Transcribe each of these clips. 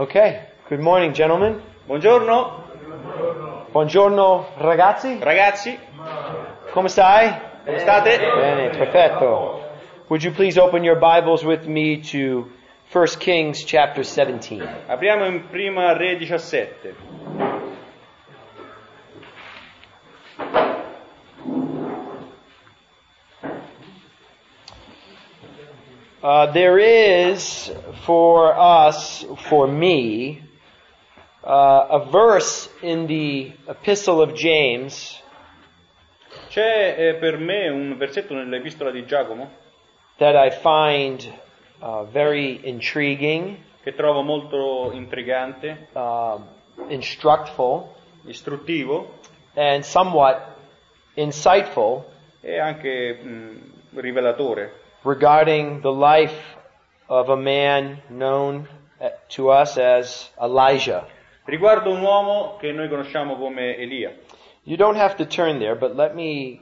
Okay. Good morning, gentlemen. Buongiorno Buongiorno, ragazzi. ragazzi, Come stai? come state? Bene, perfetto. Would you please open your Bibles with me to 1 Kings chapter 17? Apriamo in prima Re 17. Uh, there is for us, for me, uh, a verse in the Epistle of James. C'è eh, per me un versetto nell'epistola di Giacomo? That I find uh, very intriguing, che trovo molto intrigante, um, instructful, istruttivo and somewhat insightful. e anche mh, rivelatore regarding the life of a man known to us as Elijah. riguardo un uomo che noi conosciamo come Elia. You don't have to turn there, but let me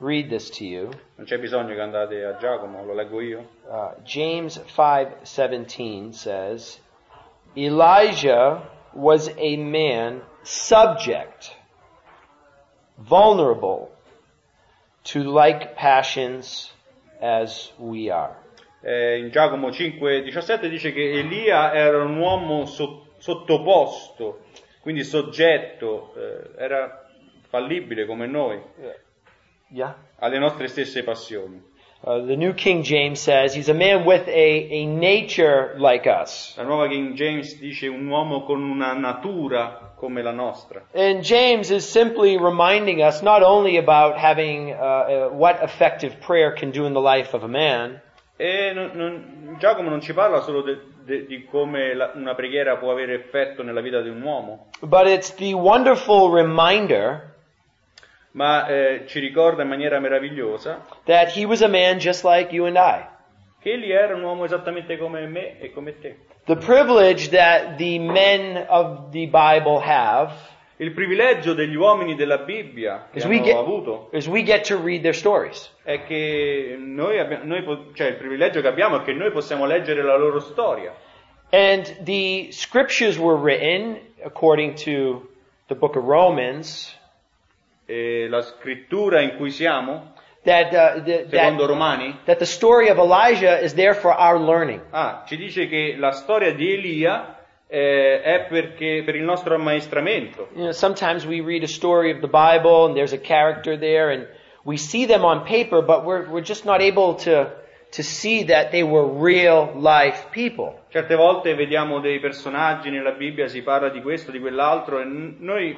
read this to you. Non c'è bisogno che andate a Giacomo, lo leggo io. Uh, James 5:17 says, Elijah was a man subject, vulnerable to like passions as we are. Eh, in Giacomo 5,17 dice che Elia era un uomo so- sottoposto, quindi soggetto, eh, era fallibile come noi, Yeah. alle nostre stesse passioni. Uh, the New King James says he's a man with a, a nature like us. La nuova King James dice un uomo con una natura come la nostra. And James is simply reminding us not only about having uh, uh, what effective prayer can do in the life of a man, E non- non- Giacomo non ci parla solo de- de- di come la- una preghiera può avere effetto nella vita di un uomo, but it's the wonderful reminder ma eh, ci ricorda in maniera meravigliosa that he was a man just like you and I. che egli era un uomo esattamente come me e come te. The privilege that the men of the Bible have Il privilegio degli uomini della Bibbia che hanno get, avuto is we get to read their stories. è che noi abbiamo, noi cioè il privilegio che abbiamo è che noi possiamo leggere la loro storia. And the scriptures were written according to the book of Romans E la scrittura in cui siamo, that, uh, the- secondo that, Romani, that the story of Elijah is there for our learning. ah, ci dice che la storia di Elia eh, è perché, per il nostro ammaestramento. You know, sometimes we read a story of the Bible and there's a character there and we see them on paper, but we're, we're just not able to, to see that they were real life people. Certe volte vediamo dei personaggi nella Bibbia, si parla di questo, di quell'altro, e noi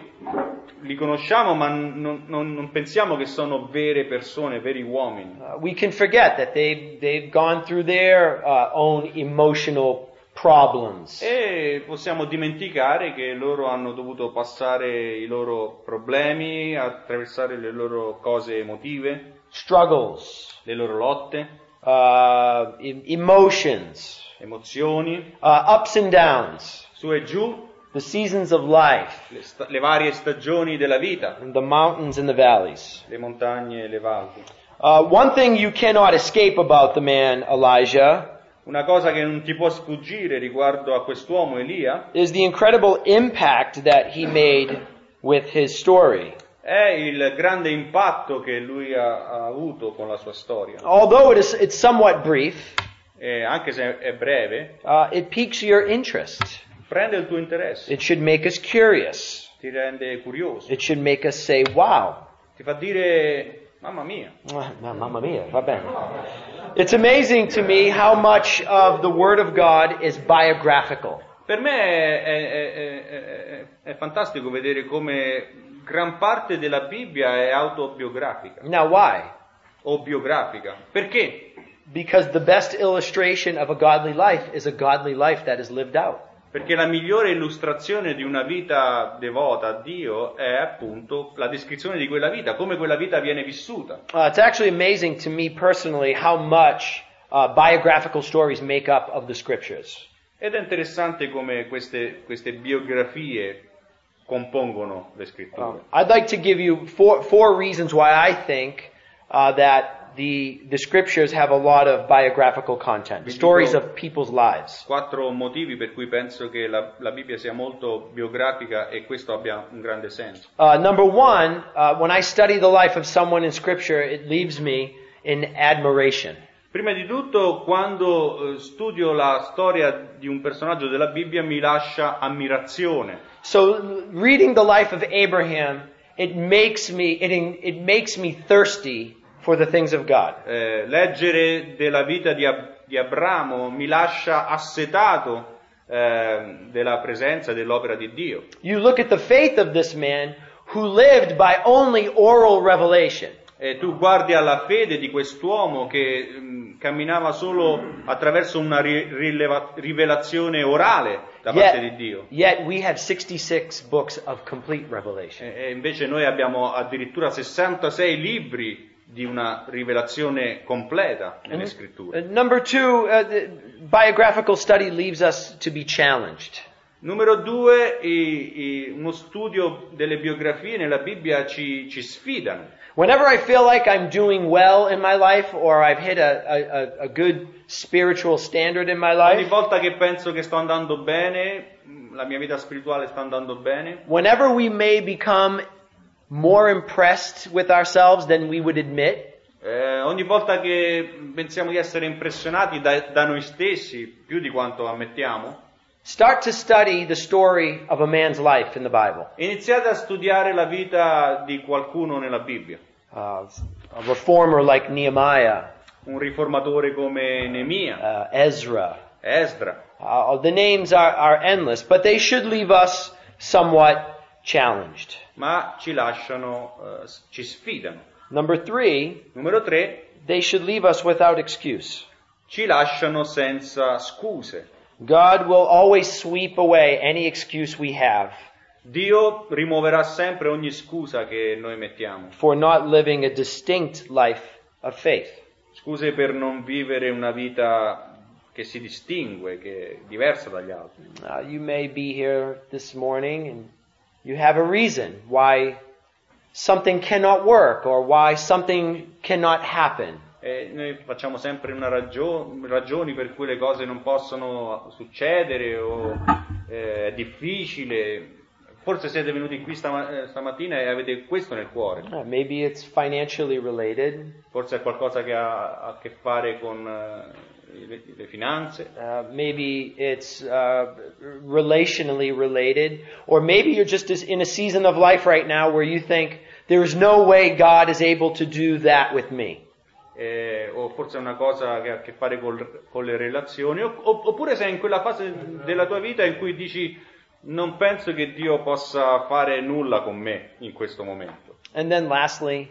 li conosciamo, ma non, non- non pensiamo che sono vere persone, veri uomini. Uh, we can forget that they've, they've gone through their uh, own emotional problems. E possiamo dimenticare che loro hanno dovuto passare i loro problemi, attraversare le loro cose emotive, struggles, le loro lotte, uh, emotions, emozioni, uh, ups and downs, su e giù, the seasons of life, le, sta- le varie stagioni della vita, and the mountains and the valleys. le montagne e le valli. Uh, one thing you cannot escape about the man Elijah Una cosa che non ti può sfuggire riguardo a quest'uomo Elia is the incredible impact that he made with his story. È il grande impatto che lui ha, ha avuto con la sua storia. Although it is, it's somewhat brief, E anche se è breve, uh, it piques your interest. prende il tuo interesse, It should make us curious. ti rende curioso, It should make us say, wow. ti fa dire, mamma mia, Ah, Mamma mia, va bene. It's amazing to me how much of the Word of God is biographical. Per me è- è- è- è fantastico vedere come gran parte della Bibbia è autobiografica Now why? o biografica. Perché? Because the best illustration of a godly life is a godly life that is lived out. Perché la migliore illustrazione di una vita devota a Dio è appunto la descrizione di quella vita, come quella vita viene vissuta. Uh, it's actually amazing to me personally how much uh, biographical stories make up of the scriptures. Ed è interessante come queste, queste biografie compongono le scritture. Um, I'd like to give you four, four reasons why I think uh, that the, the scriptures have a lot of biographical content, stories of people's lives. Quattro motivi per cui penso che la, la Bibbia sia molto biografica e questo abbia un grande senso. Uh, number one, uh, when I study the life of someone in scripture, it leaves me in admiration. Prima di tutto, quando eh, studio la storia di un personaggio della Bibbia mi lascia ammirazione. So reading the life of Abraham, it makes me, it, it makes me thirsty for the things of God. Eh, leggere della vita di, Ab- di Abramo mi lascia assetato eh, della presenza dell'opera di Dio. You look at the faith of this man who lived by only oral revelation. E tu guardi alla fede di quest'uomo che mh, camminava solo attraverso una ri- rileva- rivelazione orale da parte di Dio. yet we have 66 books of complete revelation. E e invece noi abbiamo addirittura 66 libri di una rivelazione completa nelle Uh, scritture. number two, uh, the biographical study leaves us to be challenged. Numero due, i- i- uno studio delle biografie nella Bibbia ci, ci sfidano. Whenever I feel like I'm doing well in my life or I've hit a, a, a- good spiritual standard in my Ogni life, volta che penso che sto andando bene, la mia vita spirituale sta andando bene, whenever we may become more impressed with ourselves than we would admit, eh, ogni volta che pensiamo di essere impressionati da, da noi stessi, più di quanto ammettiamo, start to study the story of a man's life in the Bible. iniziate a studiare la vita di qualcuno nella Bibbia. Uh, a reformer like Nehemiah, Un riformatore come Nemia, uh, Ezra. Esdra. Uh, the names are, are endless, but they should leave us somewhat challenged. ma ci lasciano, eh, ci sfidano. Number three, Numero tre, they should leave us without excuse. ci lasciano senza scuse. God will always sweep away any excuse we have Dio rimuoverà sempre ogni scusa che noi mettiamo, for not living a distinct life of faith. scuse per non vivere una vita che si distingue, che è diversa dagli altri. Uh, you may be here this morning and you have a reason why something cannot work or why something cannot happen. E noi facciamo sempre una ragio- ragioni per cui le cose non possono succedere o eh, è difficile. Forse siete venuti qui stama- eh, stamattina e avete questo nel cuore. Uh, maybe it's financially related. Forse è qualcosa che ha a che fare con eh, le, le finanze, Uh, maybe it's uh, relationally related, or maybe you're just in a season of life right now where you think there is no way God is able to do that with me. Eh, o forse è una cosa che ha a che fare col- con le relazioni, oppure sei in quella fase della tua vita in cui dici non penso che Dio possa fare nulla con me in questo momento. And then lastly,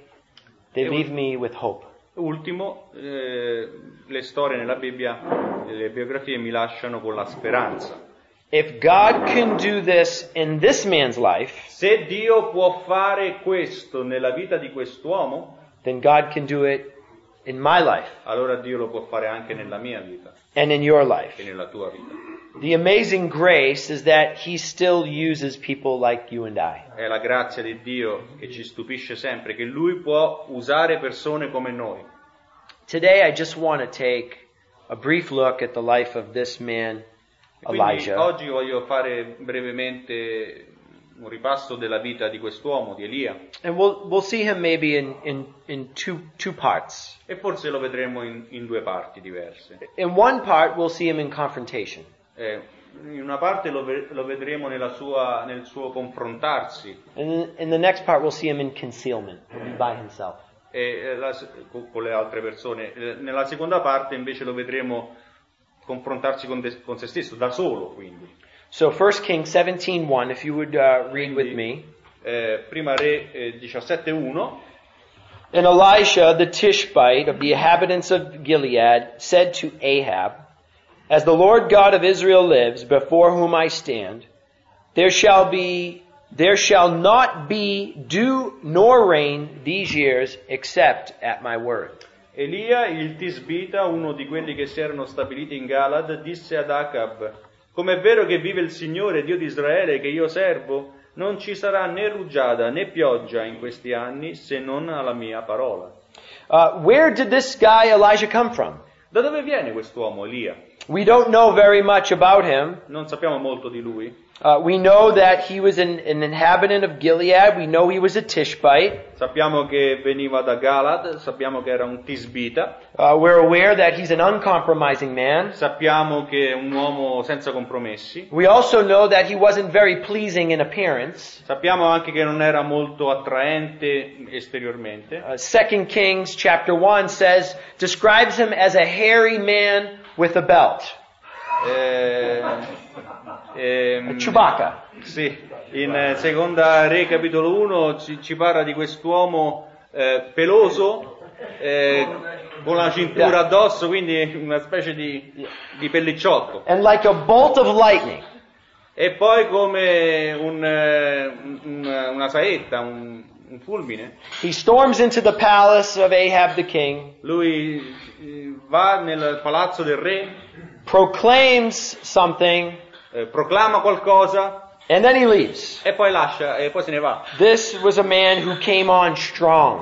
they leave me with hope. Ultimo, eh, le storie nella Bibbia, le biografie mi lasciano con la speranza. If God can do this in this man's life, Se Dio può fare questo nella vita di quest'uomo, then God can do it in my life allora Dio lo può fare anche nella mia vita and in your life. e nella tua vita. The amazing grace is that He still uses people like you and I. È la grazia di Dio che ci stupisce sempre, che Lui può usare persone come noi. Today, I just want to take a brief look at the life of this man, E quindi Elijah. oggi voglio fare brevemente un ripasso della vita di quest'uomo, di Elia, And we'll, we'll see him maybe in, in, in two, two parts. e forse lo vedremo in, in due parti diverse. In one part, we'll see him in confrontation. Eh, in una parte lo, lo vedremo nella sua- nel suo confrontarsi in, in the next part, we'll see him in concealment. By himself. e, la- con, le altre persone. Nella seconda parte invece lo vedremo confrontarsi con, de- con se stesso, da solo quindi. So 1 Kings 17.1, if you would uh, read with me. Eh, prima Re eh, 17.1 And Elisha the Tishbite of the inhabitants of Gilead said to Ahab, As the Lord God of Israel lives, before whom I stand, there shall be there shall not be dew nor rain these years except at my word. Elia, il Tisbita, uno di quelli che si erano stabiliti in Galad, disse ad Acab, come è vero che vive il Signore, Dio di Israele, che io servo, non ci sarà né rugiada né pioggia in questi anni se non alla mia parola. Uh, where did this guy Elijah come from? Da dove viene quest'uomo Elia? We don't know very much about him. Non sappiamo molto di lui. Uh, we know that he was an, an inhabitant of Gilead. We know he was a Tishbite. Sappiamo che veniva da Galad, sappiamo che era un tisbita, Uh, we're aware that he's an uncompromising man. sappiamo che è un uomo senza compromessi, We also know that he wasn't very pleasing in appearance. sappiamo anche che non era molto attraente esteriormente. Uh, 2 Kings chapter 1 says, describes him as a hairy man with a belt. Eh, ehm, Chewbacca. Sì, in eh, seconda Re capitolo 1 ci, ci parla di quest'uomo eh, peloso, eh, con la cintura addosso, quindi una specie di, di pellicciotto. And like a bolt of lightning. E poi come un, eh, un- una saetta, un, un fulmine, He storms into the palace of Ahab the king, lui eh, va nel palazzo del re, proclaims something, eh, proclama qualcosa and then he leaves. e poi lascia e poi se ne va. This was a man who came on strong.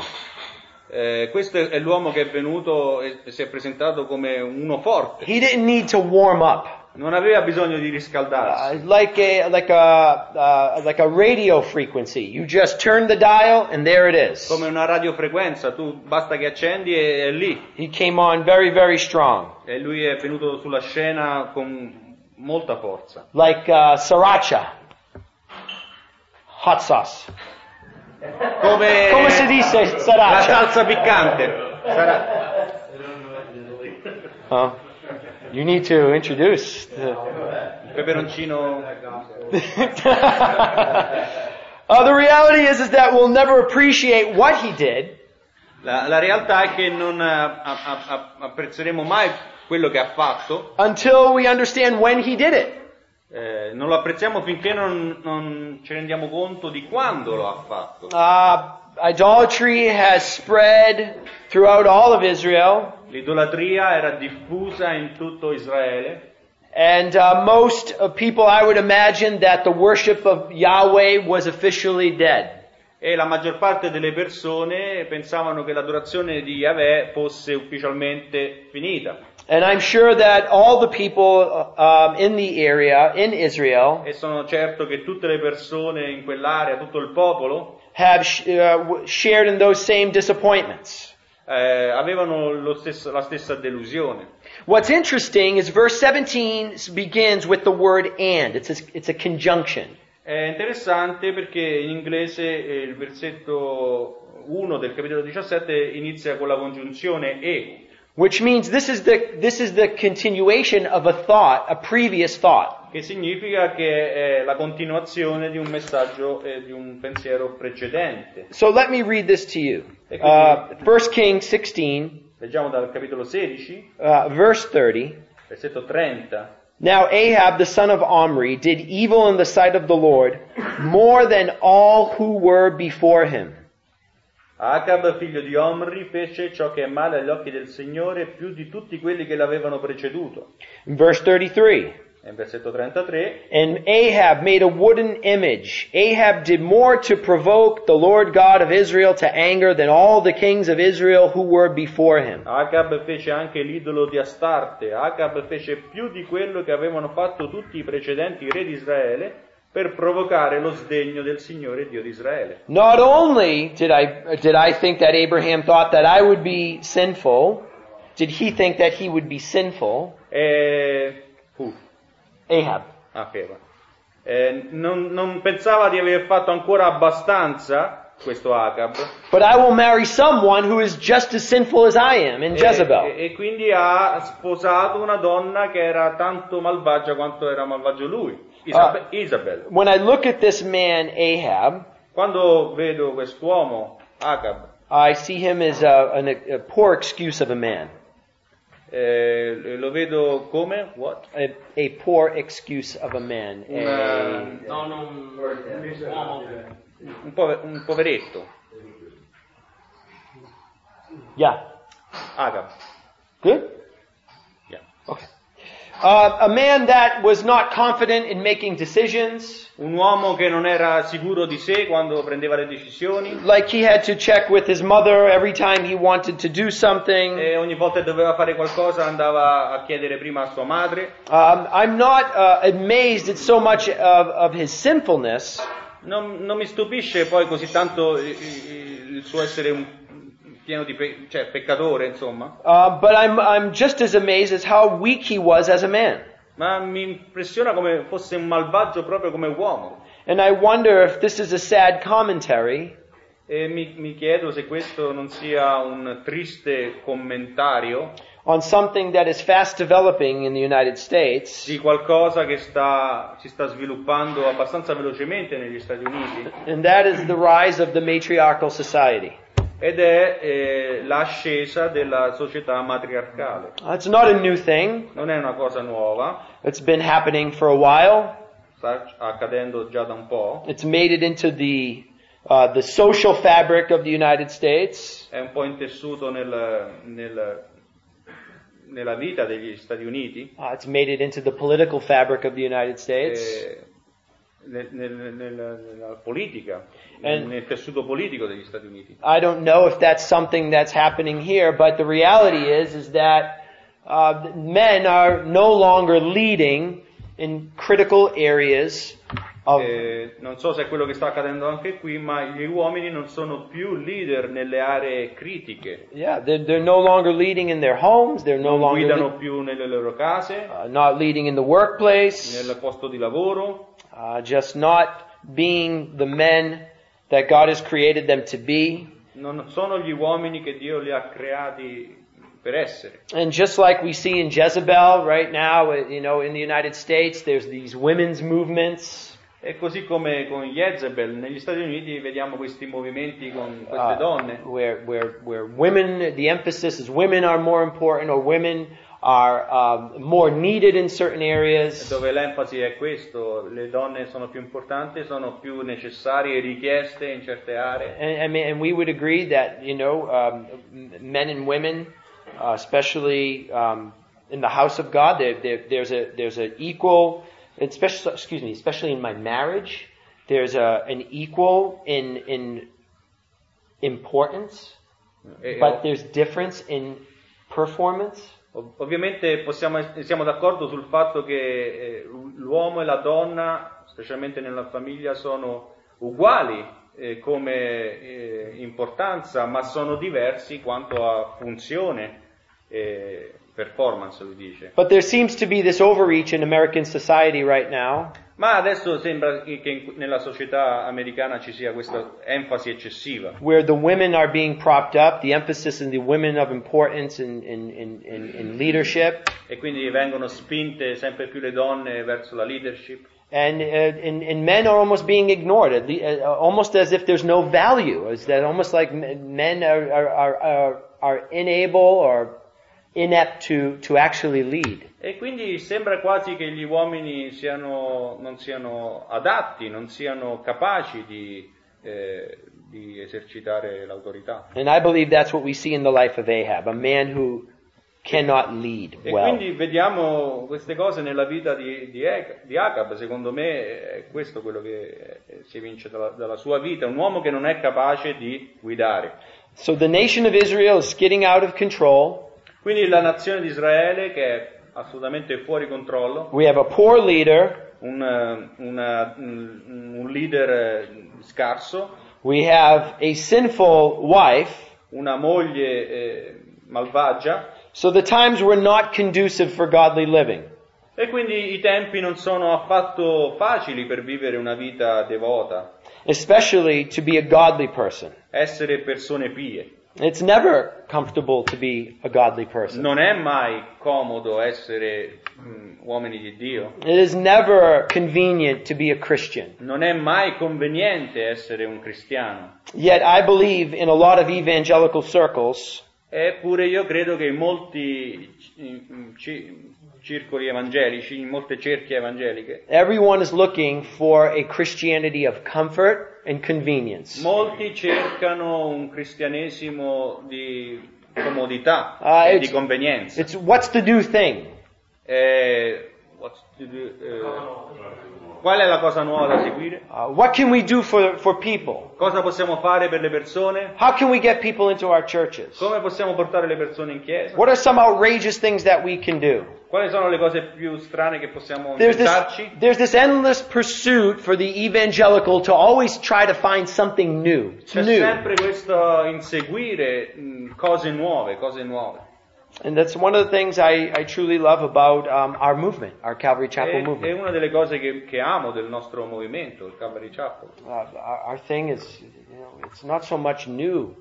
Eh, questo è l'uomo che è venuto e si è presentato come uno forte. He didn't need to warm up. Non aveva bisogno di riscaldarsi. Uh, like a like a uh, like a radio frequency. You just turn the dial and there it is. Come una radiofrequenza, tu basta che accendi e è lì. He came on very very strong, E lui è venuto sulla scena con molta forza. like uh, sriracha, hot sauce. Come, Come si dice la sriracha? salsa piccante. Sarà- Huh? You need to introduce. The... peperoncino. uh, the reality is, is that we'll never appreciate what he did La, la realtà è che non eh, a- a- a- apprezzeremo mai quello che ha fatto, until we understand when he did it. eh, non lo apprezziamo finché non, non ci rendiamo conto di quando lo ha fatto. Uh, idolatry has spread throughout all of Israel, L'idolatria era diffusa in tutto Israele and uh, most uh, people, I would imagine, that the worship of Yahweh was officially dead. e la maggior parte delle persone pensavano che l'adorazione di Yahweh fosse ufficialmente finita. And I'm sure that all the people uh, um, in the area, in Israel, E sono certo che tutte le persone in quell'area, tutto il popolo, have sh- uh, shared in those same disappointments. eh, avevano stesso- la stessa delusione. What's interesting is verse 17 begins with the word and. It's a, it's a conjunction. È interessante perché in inglese eh, il versetto 1 del capitolo 17 inizia con la congiunzione e, Which means this is the, this is the continuation of a thought, a previous thought. Che significa che è la continuazione di un messaggio e di un pensiero precedente. So let me read this to you. Uh, 1 Kings 16, Leggiamo dal capitolo 16, uh, verse 30. versetto 30. Now Ahab the son of Omri did evil in the sight of the Lord more than all who were before him. Acab, figlio di Omri, fece ciò che è male agli occhi del Signore più di tutti quelli che l'avevano preceduto. Verse 33. Nel versetto 33, And Ahab made a wooden image. Ahab did more to provoke the Lord God of Israel to anger than all the kings of Israel who were before him. Acab fece anche l'idolo di Astarte. Acab fece più di quello che avevano fatto tutti i precedenti re di Israele per provocare lo sdegno del Signore Dio di Israele. Not only did I, did I think that Abraham thought that I would be sinful, did he think that he would be sinful? E... fu. Ahab. Ah, ferma. Eh, non, non pensava di aver fatto ancora abbastanza questo Acab But I will marry someone who is just as sinful as I am in Jezebel. e- e quindi ha sposato una donna che era tanto malvagia quanto era malvagio lui, Ah. Isabel. When I look at this man, Ahab, Quando vedo quest'uomo, Acab, I see him as a, an, a poor excuse of a man. Eh, lo vedo come? What? A, a poor excuse of a man. Una- A, Non un poveretto, yeah. Acab. Good? Uh, a man that was not confident in making decisions, Un uomo che non era sicuro di sé quando prendeva le decisioni like he had to check with his mother every time he wanted to do something. e ogni volta che doveva fare qualcosa andava a chiedere prima a sua madre. Um, I'm not uh, amazed at so much of, of his sinfulness, Non, non mi stupisce poi così tanto il- il suo essere un pieno di pe- cioè, peccatore, insomma, uh, but I'm, I'm just as amazed as how weak he was as a man. ma mi impressiona come fosse un malvagio proprio come uomo. And I wonder if this is a sad commentary E mi, mi chiedo se questo non sia un triste commentario on something that is fast developing in the United States, di qualcosa che sta, si sta sviluppando abbastanza velocemente negli Stati Uniti and that is the rise of the matriarchal society. Ed è eh, l'ascesa della società matriarcale. It's not a new thing. Non è una cosa nuova, It's been happening for a while. sta accadendo già da un po', It's made it into the uh, the social fabric of the United States. è un po' intessuto nel- nel- nella vita degli Stati Uniti, Uh, it's made it into the political fabric of the United States. eh, nel- nel- nel- nella politica, And- nel tessuto politico degli Stati Uniti. I don't know if that's something that's happening here, but the reality is is that uh, men are no longer leading in critical areas Eh, non so se è quello che sta accadendo anche qui, ma gli uomini non sono più leader nelle aree critiche, yeah they're, they're no longer leading in their homes. They're no non longer guidano più nelle loro case, uh, not leading in the workplace. nel posto di lavoro, uh, just not being the men that God has created them to be. non sono gli uomini che Dio li ha creati per essere. And just like we see in Jezebel right now, uh, you know, in the United States, there's these women's movements. E così come con Jezebel negli Stati Uniti vediamo questi movimenti con queste uh, donne, where, where, where women, the emphasis is women are more important or women are um, more needed in certain areas. dove l'enfasi è questo, le donne sono più importanti, sono più necessarie e richieste in certe aree. And, and we would agree that, you know, um, men and women, uh, especially um, in the house of God, there, there, there's a there's an equal, especially excuse me, especially in my marriage, there's a an equal in in importance, E- but there's difference in performance. Ov- Ovviamente possiamo, siamo d'accordo sul fatto che eh, l'uomo e la donna, specialmente nella famiglia, sono uguali eh, come eh, importanza, ma sono diversi quanto a funzione e performance, lui dice. But there seems to be this overreach in American society right now, Ma adesso sembra che nella società americana ci sia questa enfasi eccessiva, where the women are being propped up, the emphasis on the women of importance in in in, in, in leadership. e quindi vengono spinte sempre più le donne verso la leadership. and, uh, and and men are almost being ignored, uh, almost as if there's no value. Is that almost like men are are, are, are unable or inept to to actually lead? E quindi sembra quasi che gli uomini siano, non siano adatti, non siano capaci di, eh, di esercitare l'autorità. And I believe that's what we see in the life of Ahab, a man who cannot lead E well. quindi vediamo queste cose nella vita di, di, di Acab, secondo me è questo quello che eh, si evince dalla, dalla sua vita, un uomo che non è capace di guidare. So the nation of Israel is getting out of control. Quindi la nazione di Israele che è assolutamente fuori controllo, We have a poor leader. un, eh, una- un leader eh, scarso, We have a sinful wife. una moglie eh, malvagia So the times were not conducive for godly living. e quindi i tempi non sono affatto facili per vivere una vita devota, especially to be a godly person. essere persone pie. It's never comfortable to be a godly person. Non è mai comodo essere mm, uomini di Dio, It is never convenient to be a Christian. non è mai conveniente essere un cristiano. Yet I believe in a lot of evangelical circles, Eppure io credo che in molti mm, ci- circoli evangelici, in molte cerchie evangeliche, everyone is looking for a Christianity of comfort and convenience. molti cercano un cristianesimo di comodità Ah, e di convenienza. It's what's the new thing? Eh, what's to do, eh, qual è la cosa nuova da seguire? Uh, what can we do for, for people? Cosa possiamo fare per le persone? How can we get people into our churches? Come possiamo portare le persone in chiesa? What are some outrageous things that we can do? Quali sono le cose più strane che possiamo There's this, there's this endless pursuit for the evangelical to always try to find something new. It's C'è new. sempre questo inseguire cose nuove, cose nuove. And that's one of the things I, I truly love about um, our movement, our Calvary Chapel È, è movement. una delle cose che, che amo del nostro movimento, il Calvary Chapel. Uh, our, our thing is, you know, it's not so much new.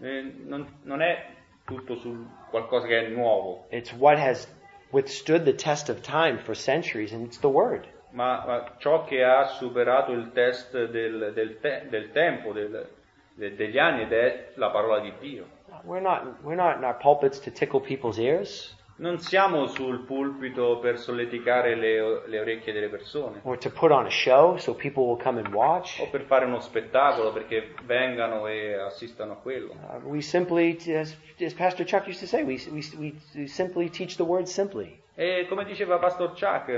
Eh, non, non è tutto su qualcosa che è nuovo, It's what has withstood the test of time for centuries, and it's the Word. ma, ma ciò che ha superato il test del, del te- del tempo, del- de- degli anni, ed è la parola di Dio. We're not, we're not in our pulpits to tickle people's ears Non siamo sul pulpito per solleticare le, le orecchie delle persone or to put on a show so people will come and watch. o per fare uno spettacolo perché vengano e assistano a quello. Uh, we simply, as, as Pastor Chuck used to say, we, we, we, we simply teach the Word simply. E come diceva Pastor Chuck,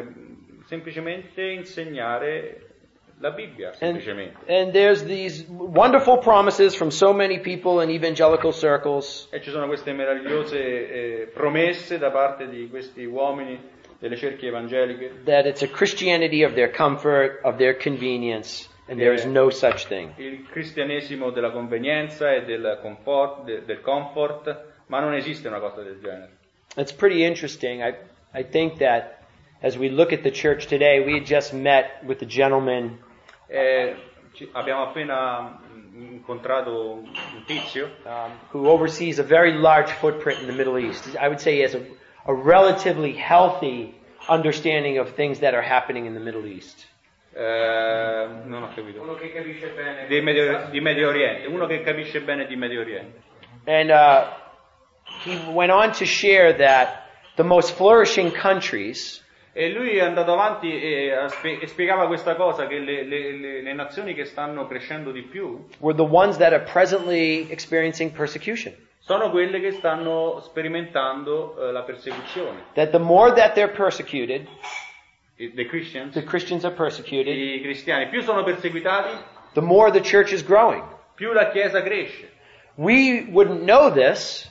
semplicemente insegnare la Bibbia, And, semplicemente. and there's these wonderful promises from so many people in evangelical circles E ci sono queste meravigliose eh, promesse da parte di questi uomini delle cerchie evangeliche. that it's a Christianity of their comfort, of their convenience, and there is no such thing. Il cristianesimo della convenienza e del comfort, de- del comfort, ma non esiste una cosa del genere. It's pretty interesting. I, I think that as we look at the church today, we had just met with a gentleman E abbiamo appena incontrato un tizio um, who oversees a very large footprint in the Middle East. I would say he has a, a relatively healthy understanding of things that are happening in the Middle East. eh, non ho capito. Uno che capisce bene. Di Medio, di Medio Oriente, uno che capisce bene di Medio Oriente. And uh, he went on to share that the most flourishing countries E lui è andato avanti e, e spiegava questa cosa, che le, le- le- nazioni che stanno crescendo di più were the ones that are presently experiencing persecution. sono quelle che stanno sperimentando eh, la persecuzione. That the more that they're persecuted, The Christians, the Christians are persecuted, i cristiani, più sono perseguitati, the more the church is growing. più la Chiesa cresce. We wouldn't know this,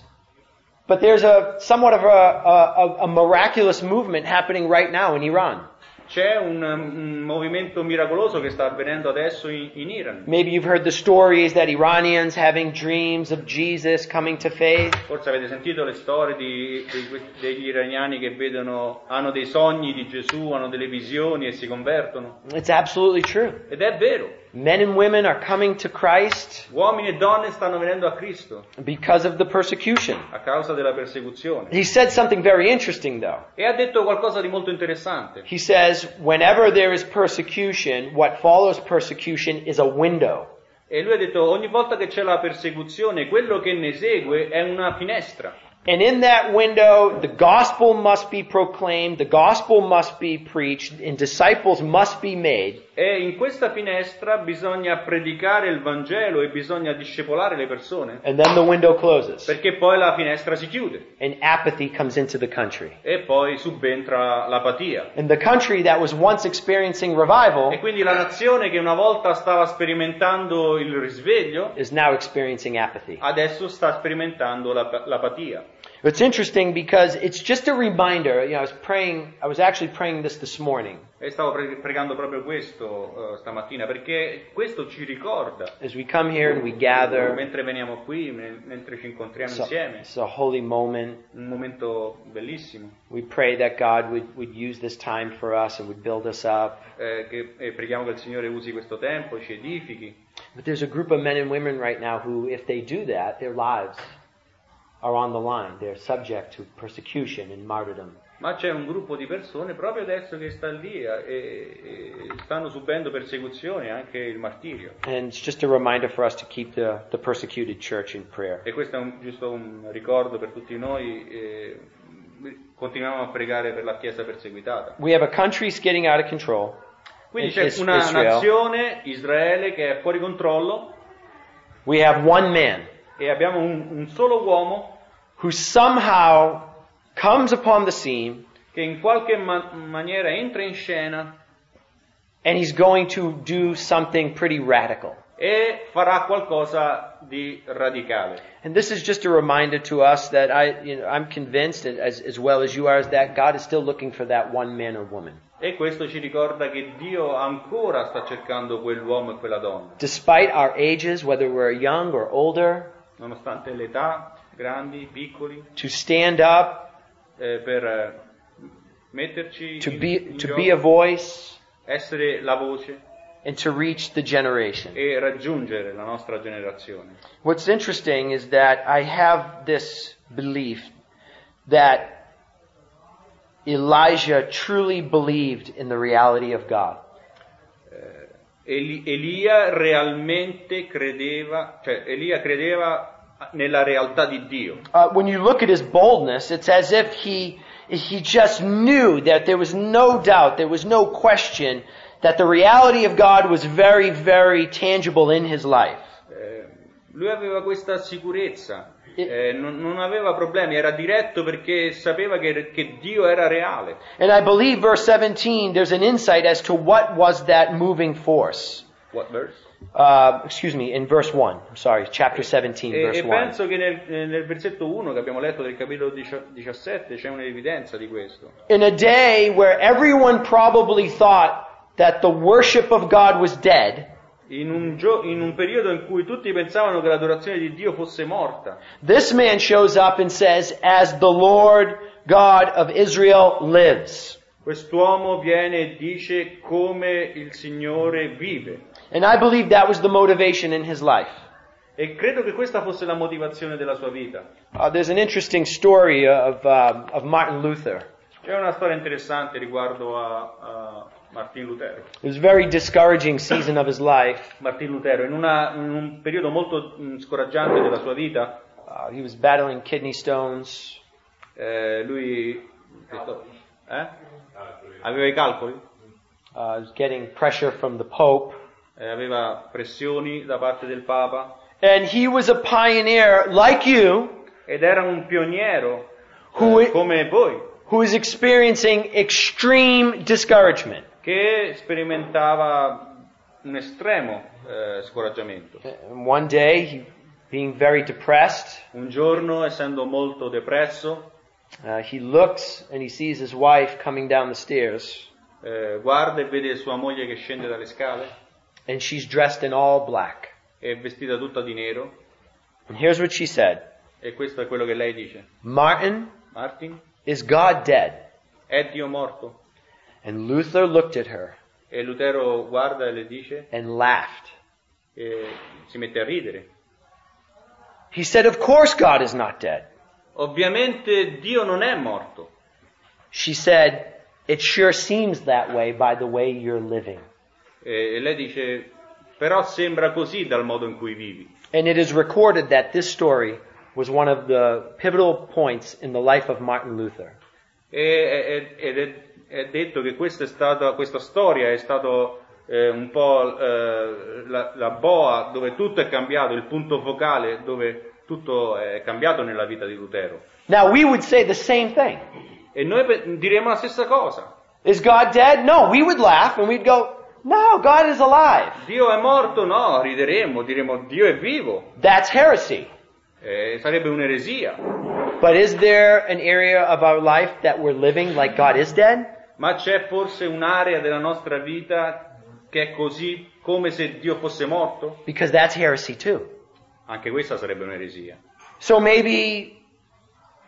but there's a somewhat of a, a, a miraculous movement happening right now in Iran. C'è un, un movimento miracoloso che sta avvenendo adesso in, in Iran. Maybe you've heard the stories that Iranians having dreams of Jesus coming to faith. Forse avete sentito le storie di- di degli iraniani che vedono, hanno dei sogni di Gesù, hanno delle visioni e si convertono. It's absolutely true. Ed è vero, Men and women are coming to Christ uomini e donne stanno venendo a Cristo because of the persecution. a causa della persecuzione. He said something very interesting though. E ha detto qualcosa di molto interessante. He says, whenever there is persecution, what follows persecution is a window. E lui ha detto ogni volta che c'è la persecuzione, quello che ne segue è una finestra. And in that window, the gospel must be proclaimed, the gospel must be preached, and disciples must be made. E in questa finestra bisogna predicare il Vangelo e bisogna discepolare le persone, And then the window closes. perché poi la finestra si chiude And apathy comes into the country. e poi subentra l'apatia. And the country that was once experiencing revival E quindi la nazione che una volta stava sperimentando il risveglio, is now experiencing apathy. adesso sta sperimentando l'ap- l'apatia. It's interesting because it's just a reminder. You know, I was praying, I was actually praying this this morning E stavo pre- pregando proprio questo eh, stamattina, perché questo ci ricorda, as we come here and we gather. mentre veniamo qui, me- mentre ci incontriamo It's a, insieme, it's a holy moment. un momento bellissimo, We pray that God would, would use this time for us and would build us up. eh, che, e preghiamo che il Signore usi questo tempo, ci edifichi. But there's a group of men and women right now who, if they do that, their lives are on the line. They're subject to persecution and martyrdom. Ma c'è un gruppo di persone proprio adesso che sta lì e, e stanno subendo persecuzioni e anche il martirio. And it's just a reminder for us to keep the, the persecuted church in prayer. E questo è un- giusto un ricordo per tutti noi. eh, continuiamo a pregare per la Chiesa perseguitata. We have a country getting out of control. Quindi c'è una Israel. nazione, Israele, che è fuori controllo We have one man e abbiamo un, un solo uomo who somehow comes upon the scene che in qualche ma- maniera entra in scena and he's going to do something pretty radical. e farà qualcosa di radicale. And this is just a reminder to us that I, you know, I'm convinced, as, as well as you are, that God is still looking for that one man or woman. E questo ci ricorda che Dio ancora sta cercando quell'uomo e quella donna, Despite our ages, whether we're young or older, nonostante l'età, grandi, piccoli, to stand up, eh, per eh, metterci to in- be, in to gioco, be a voice, essere la voce and to reach the generation. e raggiungere la nostra generazione. What's interesting is that I have this belief that Elijah truly believed in the reality of God. Eli- Elia realmente credeva, cioè Elia credeva nella realtà di Dio. Uh, when you look at his boldness, it's as if he, he just knew that there was no doubt, there was no question that the reality of God was very, very tangible in his life. Eh, lui aveva questa sicurezza, eh, non, non aveva problemi, era diretto perché sapeva che, che Dio era reale. And I believe verse 17, there's an insight as to what was that moving force. What verse? Uh, excuse me, in verse 1. I'm sorry, chapter 17, E, verse e 1. che nel, nel versetto 1 che abbiamo letto del capitolo 17 c'è un'evidenza di questo. In a day where everyone probably thought that the worship of God was dead, In un, gio- in un periodo in cui tutti pensavano che l'adorazione di Dio fosse morta, this man shows up and says, As the Lord God of Israel lives. quest'uomo viene e dice come il Signore vive. And I believe that was the motivation in his life. E credo che questa fosse la motivazione della sua vita. Uh, there's an interesting story of, um, of Martin Luther. C'è una storia interessante riguardo a, a Martin Lutero. It was a very discouraging season of his life. Martin Lutero, in, una- in un periodo molto mh, scoraggiante della sua vita, Uh, he was battling kidney stones. eh, lui eh? aveva i calcoli, uh, was getting pressure from the Pope. eh, aveva pressioni da parte del Papa And he was a pioneer like you ed era un pioniero Who eh, i- come voi, who is experiencing extreme discouragement. Che sperimentava un estremo eh, scoraggiamento. And one day, he, being very depressed, Un giorno, essendo molto depresso, uh, he looks and he sees his wife coming down the stairs, eh, guarda e vede sua moglie che scende dalle scale, and she's dressed in all black. è vestita tutta di nero, And here's what she said e questo è quello che lei dice. Martin, Martin, is God dead? è Dio morto? And Luther looked at her E Lutero guarda e le dice, and laughed. e si mette a ridere. He said, Of course God is not dead. Ovviamente Dio non è morto. She said, It sure seems that way by the way you're living. E lei dice, però sembra così dal modo in cui vivi. And it is recorded that this story was one of the pivotal points in the life of Martin Luther. E, e- ed è, è detto che questa, è stata, questa storia è stato eh, un po' eh, la, la boa dove tutto è cambiato, il punto focale dove tutto è cambiato nella vita di Lutero. Now we would say the same thing. E noi diremo la stessa cosa. Is God dead? No, we would laugh and we'd go, No, God is alive. Dio è morto? No, rideremo, diremo Dio è vivo. That's heresy. Eh, sarebbe un'eresia. But is there an area of our life that we're living like God is dead? Ma c'è forse un'area della nostra vita che è così come se Dio fosse morto? Because that's heresy too. Anche questa sarebbe un'eresia. So maybe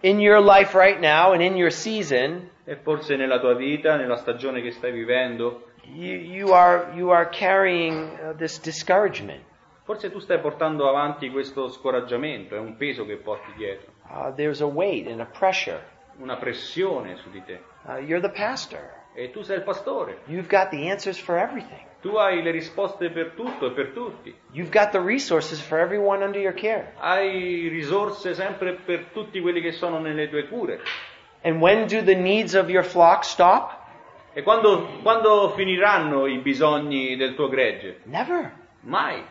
in your life right now and in your season, E forse nella tua vita, nella stagione che stai vivendo, you, you are you are carrying uh, this discouragement. forse tu stai portando avanti questo scoraggiamento, è un peso che porti dietro, Uh, there's a weight and a pressure. Una pressione su di te. Uh, you're the pastor. E tu sei il pastore, You've got the answers for everything. tu hai le risposte per tutto e per tutti, You've got the resources for everyone under your care. hai risorse sempre per tutti quelli che sono nelle tue cure. And when do the needs of your flock stop? E quando, quando finiranno i bisogni del tuo gregge? Never. Mai.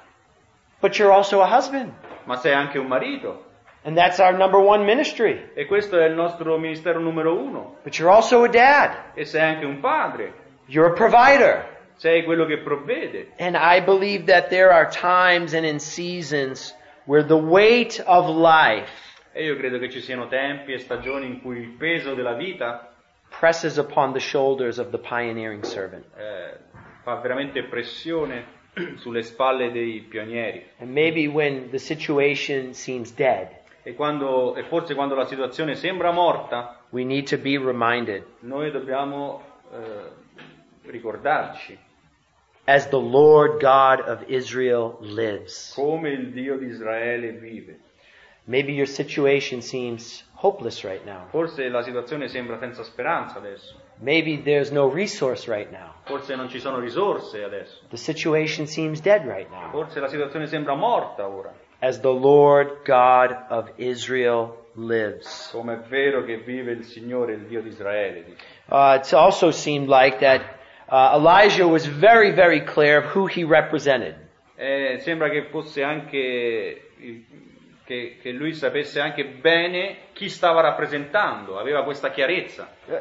But you're also a husband. Ma sei anche un marito. And that's our number one ministry. E questo è il nostro ministero numero uno. But you're also a dad. E sei anche un padre, You're a provider. sei quello che provvede. And I believe that there are times and in seasons where the weight of life E io credo che ci siano tempi e stagioni in cui il peso della vita presses upon the shoulders of the pioneering servant. eh, fa veramente pressione sulle spalle dei pionieri. And maybe when the situation seems dead, E, quando, e forse quando la situazione sembra morta, we need to be reminded noi dobbiamo eh, ricordarci as the Lord God of Israel lives. come il Dio di Israele vive. Maybe your situation seems hopeless right now. Forse la situazione sembra senza speranza adesso, Maybe there's no resource right now. forse non ci sono risorse adesso, The situation seems dead right now. forse la situazione sembra morta ora, As the Lord God of Israel lives. come è vero che vive il Signore, il Dio di Israele. Uh, it's also seemed like that uh, Elijah was very, very clear of who he represented. Eh, sembra che fosse anche che, che lui sapesse anche bene chi stava rappresentando, aveva questa chiarezza. Uh,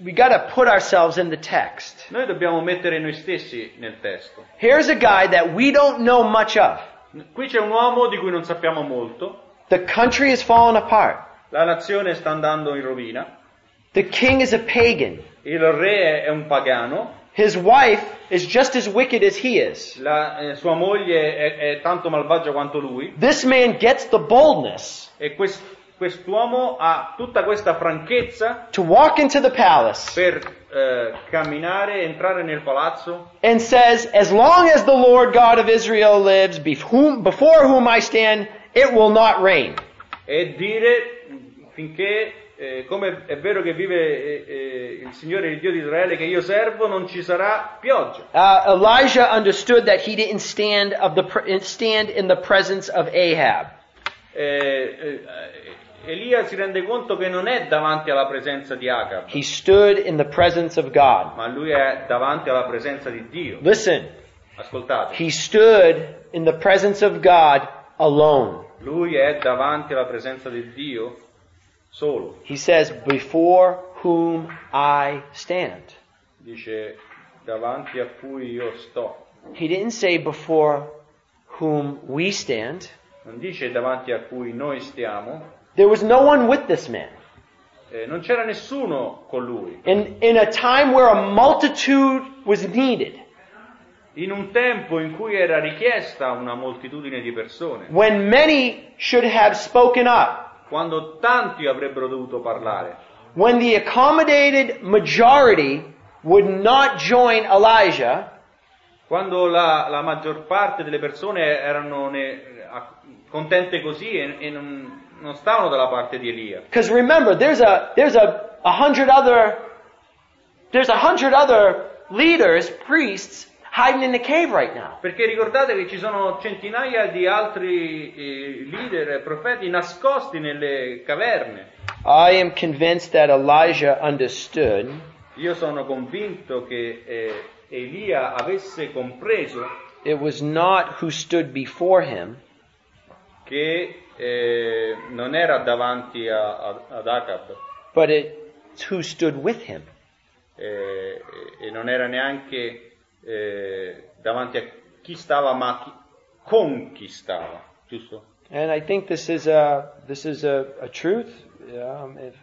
we got to put ourselves in the text. Noi dobbiamo mettere noi stessi nel testo. Here's a guy that we don't know much of. Qui c'è un uomo di cui non sappiamo molto, The country has fallen apart. la nazione sta andando in rovina, The king is a pagan. il re è un pagano, His wife is just as wicked as he is. la, eh, sua moglie è, è tanto malvagia quanto lui This man gets the boldness e quest- quest'uomo ha tutta questa franchezza to walk into the palace per eh, camminare, entrare nel palazzo and says, As long as the Lord God of Israel lives, before whom I stand, it will not rain. e dire finché, eh, come è vero che vive eh, eh, il Signore, il Dio di Israele che io servo, non ci sarà pioggia. Uh, Elijah understood that he didn't stand, the, stand in the presence of Ahab. Eh, eh, Elia si rende conto che non è davanti alla presenza di Acab, He stood in the presence of God. ma lui è davanti alla presenza di Dio. Listen, Ascoltate, he stood in the presence of God alone. lui è davanti alla presenza di Dio solo. He says, Before whom I stand. Dice davanti a cui io sto. He didn't say before whom we stand. Non dice davanti a cui noi stiamo. There was no one with this man. Eh, non c'era nessuno con lui. In, in a time where a multitude was needed, In un tempo in cui era richiesta una moltitudine di persone, when many should have spoken up, quando tanti avrebbero dovuto parlare, when the accommodated majority would not join Elijah, quando la, la maggior parte delle persone erano ne- contente così e, e non, non stavano dalla parte di Elia. because remember, there's a, there's a, a hundred other, there's a hundred other leaders, priests, hiding in the cave right now. Perché ricordate che ci sono centinaia di altri eh, leader profeti nascosti nelle caverne. I am convinced that Elijah understood Io sono convinto che eh, Elia avesse compreso it was not who stood before him, che eh, non era davanti a- a- ad Acab but it's who stood with him. eh, e non era neanche eh, davanti a chi stava, ma chi- con chi stava, giusto? And I think this is a this is a, a truth um, if,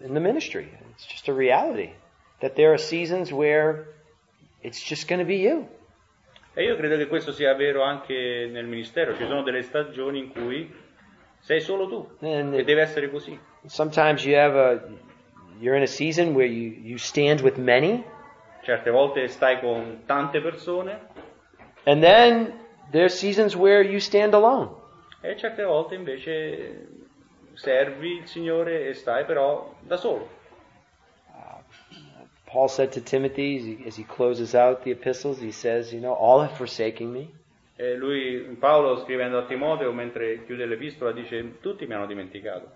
in the ministry. It's just a reality that there are seasons where it's just going to be you. E io credo che questo sia vero anche nel ministero, ci sono delle stagioni in cui sei solo tu And e deve essere così. sometimes you have a you're in a season where you you stand with many, Certe volte stai con tante persone and then there's seasons where you stand alone. e certe volte invece servi il Signore e stai però da solo. Paul said to Timothy as he, as he closes out the epistles, he says, you know, all have forsaken me. E lui, Paolo scrivendo a Timoteo mentre chiude l'epistola dice tutti mi hanno dimenticato.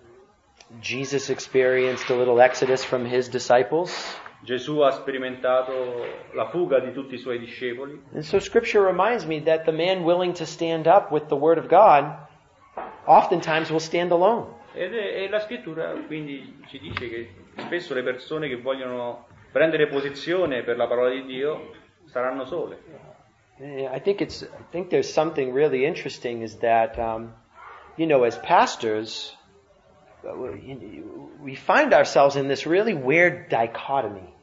Jesus experienced a little exodus from his disciples. Gesù ha sperimentato la fuga di tutti i suoi discepoli And so scripture reminds me that the man willing to stand up with the word of God oftentimes will stand alone. Ed è, e la scrittura quindi ci dice che spesso le persone che vogliono prendere posizione per la parola di Dio saranno sole. Eh, I think it's. I think there's something really interesting is that, um, you know, as pastors, uh, we we find ourselves in this really weird dichotomy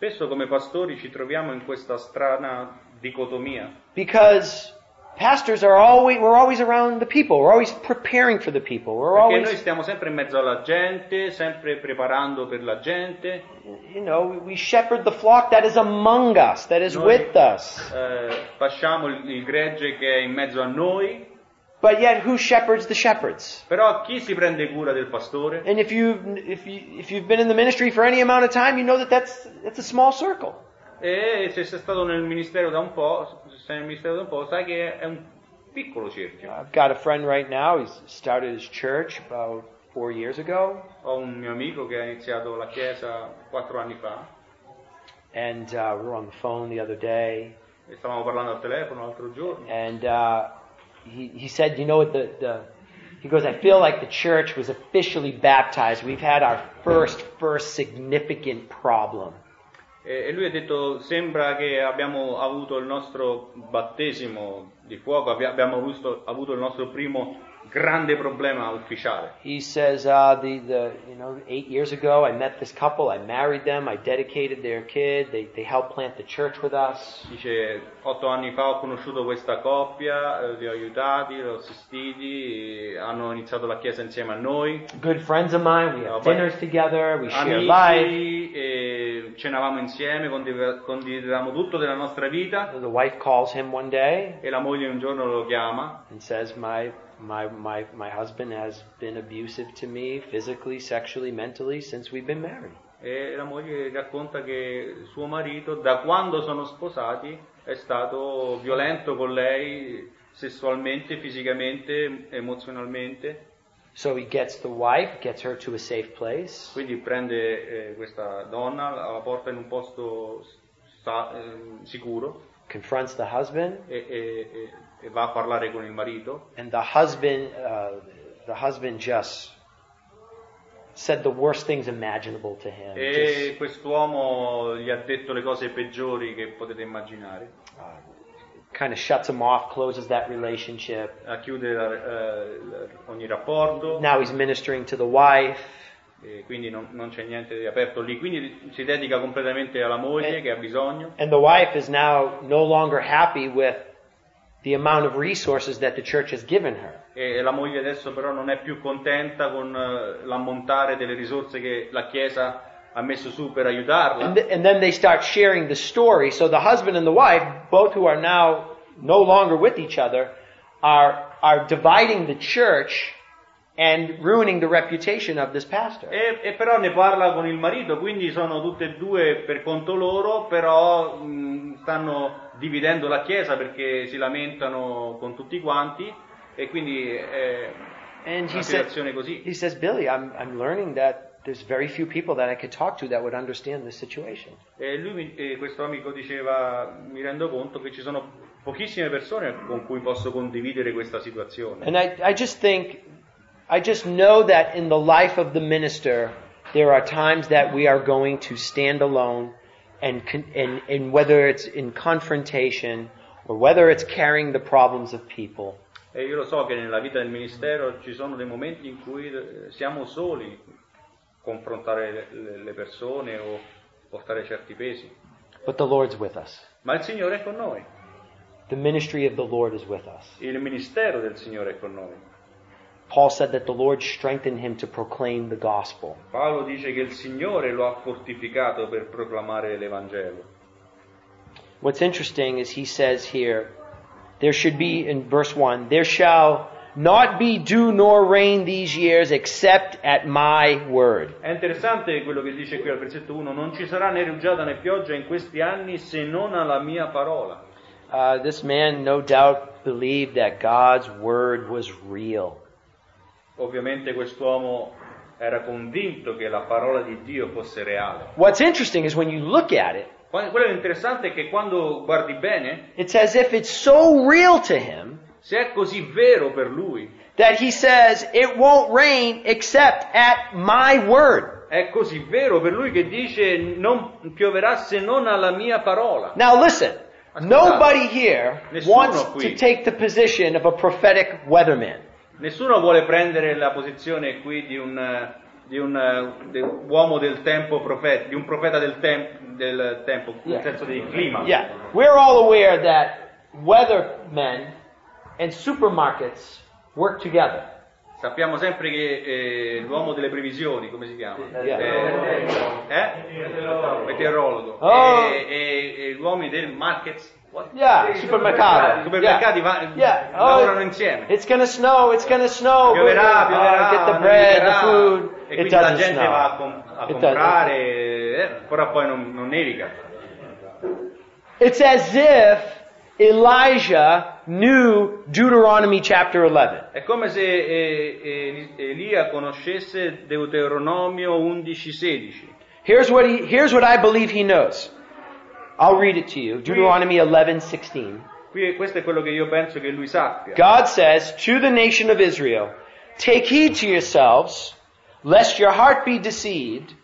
Spesso come pastori ci troviamo in questa strana dicotomia, because pastors are always we're always around the people. We're always preparing for the people. We're perché noi always, stiamo sempre in mezzo alla gente, sempre preparando per la gente, you know, we shepherd the flock that is among us, that is Noi- with us. eh, fasciamo il, il gregge che è in mezzo a noi, But yet, who shepherds the shepherds? però chi si prende cura del pastore? And if you if you if you've been in the ministry for any amount of time, you know that that's that's a small circle. E se sei stato nel ministero da un po', se sei nel ministero da un po', sai che è un piccolo cerchio. I've got a friend right now. He's started his church about four years ago, Ho un mio amico che ha iniziato la chiesa quattro anni fa and uh, we were on the phone the other day, e stavamo parlando al telefono l'altro giorno and uh, he he said, you know what the the he goes, I feel like the church was officially baptized. We've had our first first significant problem. E, lui ha detto sembra che abbiamo avuto il nostro battesimo di fuoco, abbia- abbiamo avuto, avuto il nostro primo grande problema ufficiale. He says, uh, the, the, you know, eight years ago I met this couple, I married them, I dedicated their kid, they, they helped plant the church with us. Dice, otto anni fa ho conosciuto questa coppia, eh, li ho aiutati, li ho assistiti, hanno iniziato la chiesa insieme a noi, Good friends of mine, we have dinners together, we share life. e cenavamo insieme, condiv- condividevamo tutto della nostra vita The wife calls him one day e la moglie un giorno lo chiama and says, my, my, my, my husband has been abusive to me physically, sexually, mentally since we've been married. e la moglie racconta che suo marito da quando sono sposati è stato violento con lei sessualmente, fisicamente, emozionalmente. So he gets the wife, gets her to a safe place, Quindi prende eh, questa donna, la porta in un posto sta- eh, sicuro confronts the husband, e, e- e- e va a parlare con il marito and the husband, uh, the husband just said the worst things imaginable to him. e Just, quest'uomo gli ha detto le cose peggiori che potete immaginare. Kind of shuts him off, closes that relationship. A chiudere la- eh, ogni rapporto, Now he's ministering to the wife. e quindi non, non c'è niente di aperto lì. Quindi si dedica completamente alla moglie che ha bisogno And the wife is now no longer happy with the amount of resources that the church has given her. e la moglie adesso però non è più contenta con eh, l'ammontare delle risorse che la Chiesa ha messo su per aiutarla. And, th- and then they start sharing the story. So the husband and the wife, both who are now no longer with each other, are, are dividing the church and ruining the reputation of this pastor. E, e però ne parla con il marito, quindi sono tutte e due per conto loro, però mh, stanno dividendo la chiesa perché si lamentano con tutti quanti e quindi è And he una said, situazione così. he says, Billy, I'm, I'm learning that there's very few people that I could talk to that would understand this situation. E lui, mi- e questo amico diceva, mi rendo conto che ci sono pochissime persone con cui posso condividere questa situazione. And I, I just think, I just know that in the life of the minister, there are times that we are going to stand alone and, and, and whether it's in confrontation or whether it's carrying the problems of people. E io lo so che nella vita del ministero ci sono dei momenti in cui eh, siamo soli, confrontare le- persone o portare certi pesi. But the Lord's with us. Ma il Signore è con noi, The ministry of the Lord is with us. il ministero del Signore è con noi. Paul said that the Lord strengthened him to proclaim the gospel. Paolo dice che il Signore lo ha fortificato per proclamare l'Evangelo. What's interesting is he says here, there should be, in verse 1, there shall not be dew nor rain these years except at my word. È interessante quello che dice qui al versetto 1, non ci sarà né rugiada né pioggia in questi anni se non alla mia parola. Uh, this man no doubt believed that God's word was real. Ovviamente quest'uomo era convinto che la parola di Dio fosse reale. What's interesting is when you look at it, Quello interessante è che quando guardi bene, it's as if it's so real to him se è così vero per lui, that he says it won't rain except at my word. È così vero per lui che dice non pioverà se non alla mia parola. Now listen, nobody here Nessuno wants qui. to take the position of a prophetic weatherman. Nessuno vuole prendere la posizione qui di un, di un, de- uomo del tempo profeta, di un profeta del, tem- del tempo, nel senso del clima. Yeah, we're all aware that weathermen and supermarkets work together. Sappiamo sempre che eh, l'uomo delle previsioni, come si chiama? Yeah. Eh, eh? Meteorologo. Oh. E, e- e gli uomini del markets, what? Yeah, supermercato. Supermercati va- Yeah. Oh, lavorano insieme. It's gonna snow, it's gonna snow. Pioverà, Uh, pioverà, get the bread, the nevicherà, food. e It quindi la doesn't gente snow. va a, com- a It comprare, eh, però poi non, non nevica. It's as if Elijah knew Deuteronomy chapter 11. È come se eh, eh, Elia conoscesse Deuteronomio 11-16. Here's what he, here's what I believe he knows. I'll read it to you. Deuteronomy 11:16. Qui questo è quello che io penso che lui sappia. God says to the nation of Israel, Take heed to yourselves, lest your heart be deceived,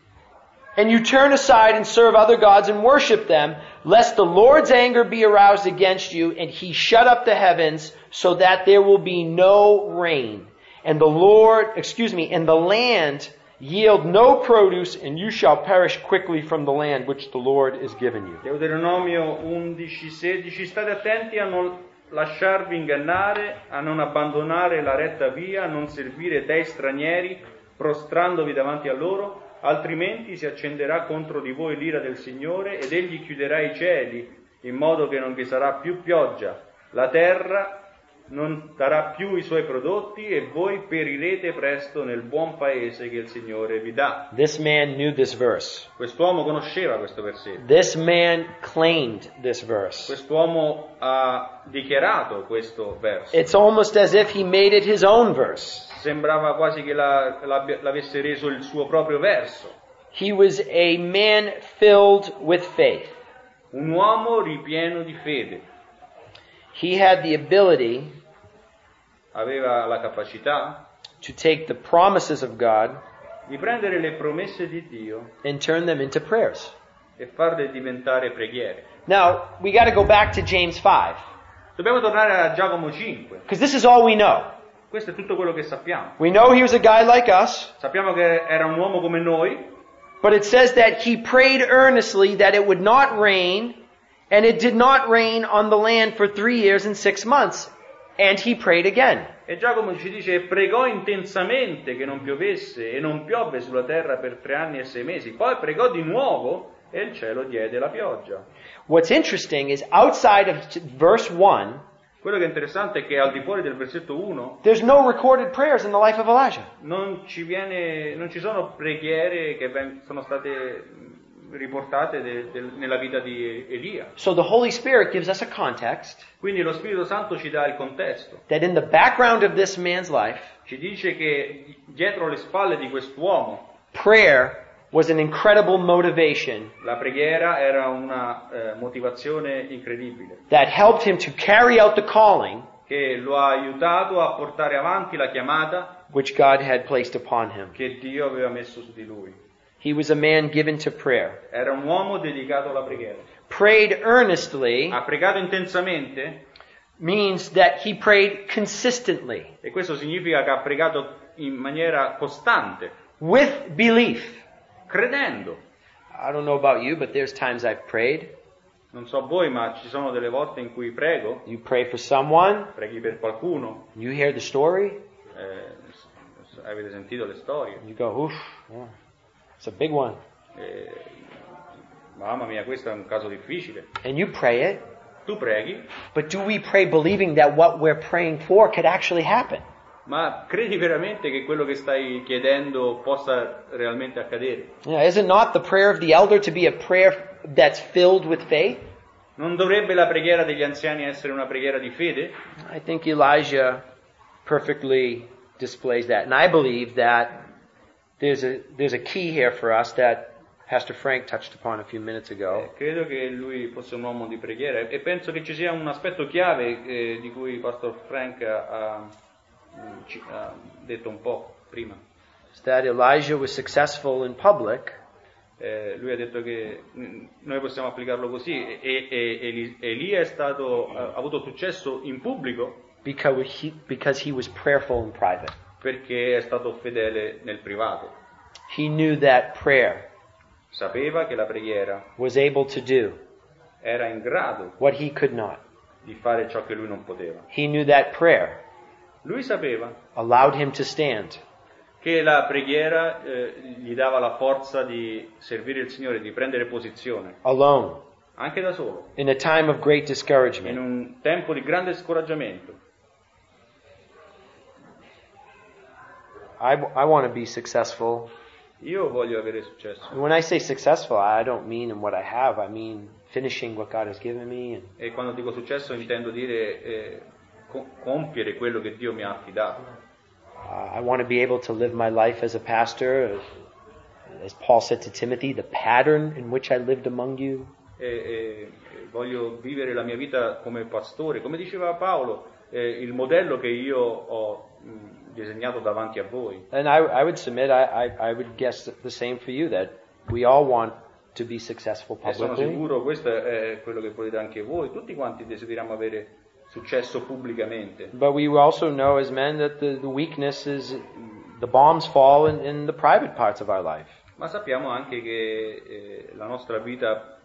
and you turn aside and serve other gods and worship them, lest the Lord's anger be aroused against you, and he shut up the heavens, so that there will be no rain. And the Lord, excuse me, and the land yield no produce, and you shall perish quickly from the land which the Lord is giving you. Deuteronomio 11-16 State attenti a non lasciarvi ingannare, a non abbandonare la retta via, a non servire dei stranieri, prostrandovi davanti a loro, altrimenti si accenderà contro di voi l'ira del Signore ed egli chiuderà i cieli, in modo che non vi sarà più pioggia. La terra non darà più i suoi prodotti e voi perirete presto nel buon paese che il Signore vi dà. This man knew this verse. Quest'uomo conosceva questo versetto. This man claimed this verse. Quest'uomo ha dichiarato questo verso. It's almost as if he made it his own verse. Sembrava quasi che la- l'avesse reso il suo proprio verso. He was a man filled with faith. Un uomo ripieno di fede. He had the ability Aveva la capacità to take the promises of God di prendere le promesse di Dio and turn them into prayers. e farle diventare preghiere. Now, we got to go back to James 5, Dobbiamo tornare a Giacomo 5. because this is all we know. Questo è tutto quello che sappiamo. We know he was a guy like us, Sappiamo che era un uomo come noi, but it says that he prayed earnestly that it would not rain, and it did not rain on the land for three years and six months. And he prayed again. E Giacomo ci dice pregò intensamente che non piovesse e non piovve sulla terra per tre anni e sei mesi. Poi pregò di nuovo e il cielo diede la pioggia. What's interesting is outside of verse 1, Quello che è interessante è che al di fuori del versetto 1 there's no recorded prayers in the life of Elijah. non ci, viene, non ci sono preghiere che ven- sono state riportate de- del- nella vita di Elia. So the Holy Spirit gives us a context Quindi lo Spirito Santo ci dà il contesto. that in the background of this man's life, Ci dice che dietro le spalle di quest'uomo prayer was an incredible motivation la preghiera era una eh, motivazione incredibile. that helped him to carry out the calling che lo ha aiutato a portare avanti la chiamata which God had placed upon him. che Dio aveva messo su di lui. He was a man given to prayer. Era un uomo dedicato alla preghiera. Prayed earnestly Ha pregato intensamente means that he prayed consistently e questo significa che ha pregato in maniera costante, with belief. Credendo. I don't know about you, but there's times I've prayed. Non so voi, ma ci sono delle volte in cui prego, You pray for someone, preghi per qualcuno, you hear the story, eh, avete sentito le storie, you go, oof, yeah, it's a big one. eh, mamma mia, questo è un caso difficile. And you pray it, Tu preghi, but do we pray believing that what we're praying for could actually happen? Ma credi veramente che quello che stai chiedendo possa realmente accadere? Yeah, is it not the prayer of the elder to be a prayer that's filled with faith? Non dovrebbe la preghiera degli anziani essere una preghiera di fede? I think Elijah perfectly displays that. And I believe that there's a, there's a key here for us that Pastor Frank touched upon a few minutes ago. Eh, credo che lui fosse un uomo di preghiera e penso che ci sia un aspetto chiave eh, di cui Pastor Frank ha, ha detto un po' prima. is that Elijah was successful in public Eh, lui ha detto che mm, noi possiamo applicarlo così, e, e- e- Eli- Elia è stato, ha avuto successo in pubblico because he, because he was prayerful in private. perché è stato fedele nel privato. He knew that prayer Sapeva che la preghiera was able to do era in grado what he could not. di fare ciò che lui non poteva. He knew that prayer Lui sapeva allowed him to stand che la preghiera eh, gli dava la forza di servire il Signore, di prendere posizione, alone anche da solo, in a time of great in discouragement. un tempo di grande scoraggiamento. I, I want to be successful. Io voglio avere successo. And when I say successful, I don't mean in what I have. I mean finishing what God has given me and E quando dico successo intendo dire eh, co- compiere quello che Dio mi ha affidato. Uh, I want to be able to live my life as a pastor, as Paul said to Timothy, the pattern in which I lived among you. E, e- e voglio vivere la mia vita come pastore, come diceva Paolo, eh, il modello che io ho mh, disegnato davanti a voi. And I, I would submit, I, I, I would guess the same for you, that we all want to be successful E sono publicly. sicuro, questo è quello che volete anche voi, tutti quanti desideriamo avere successo pubblicamente. But we also know as men that the, the weakness is the bombs fall in, in the private parts of our life. Ma sappiamo anche che eh, la nostra vita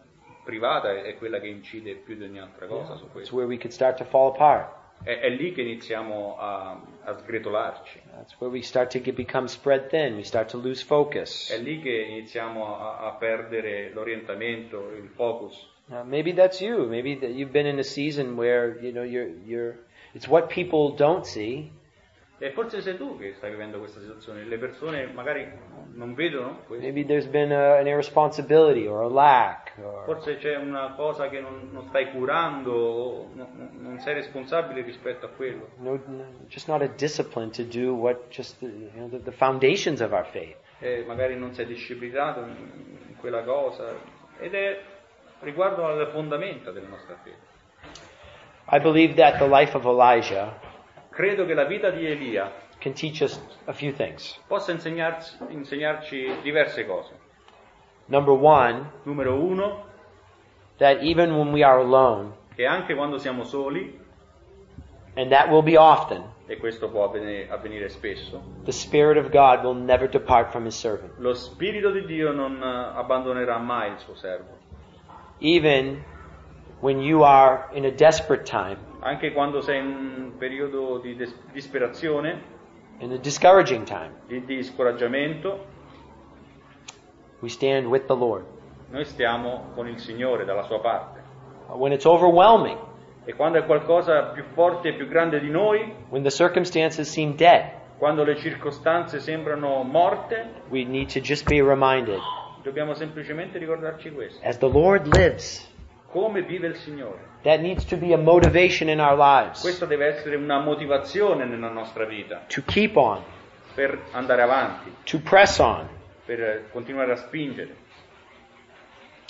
privata è quella che incide più di ogni altra cosa su It's questo. where we could start to fall apart. È, è lì che iniziamo a, a sgretolarci, That's where we start to get, become spread thin. We start to lose focus. è lì che iniziamo a, a perdere l'orientamento, il focus. Uh, maybe that's you. Maybe that you've been in a season where you know you're you're. It's what people don't see. E forse sei tu che stai vivendo questa situazione, le persone magari non vedono questo. Maybe there's been a, an irresponsibility or a lack, or Forse c'è una cosa che non, non stai curando, non, non sei responsabile rispetto a quello. no, no, just not a discipline to do what just the, you know, the, the foundations of our faith. E magari non sei disciplinato in, in quella cosa. Ed è riguardo alle fondamenta della nostra fede. I believe that the life of Elijah Credo che la vita di Elia can teach us a few things. possa insegnarci, insegnarci diverse cose. Number one, Numero uno, that even when we are alone, che anche quando siamo soli, and that will be often, e questo può avvenire, avvenire spesso, the Spirit of God will never depart from His servant. lo Spirito di Dio non eh, abbandonerà mai il suo servo. Even when you are in a desperate time, Anche quando sei in un periodo di des- disperazione, in a discouraging time, di, di scoraggiamento, we stand with the Lord. noi stiamo con il Signore dalla sua parte. When it's overwhelming, E quando è qualcosa più forte e più grande di noi, when the circumstances seem dead, quando le circostanze sembrano morte, we need to just be reminded dobbiamo semplicemente ricordarci questo. as the Lord lives, Come vive il Signore. that needs to be a motivation in our lives Questa deve essere una motivazione nella nostra vita to keep on, per andare avanti, to press on, per continuare a spingere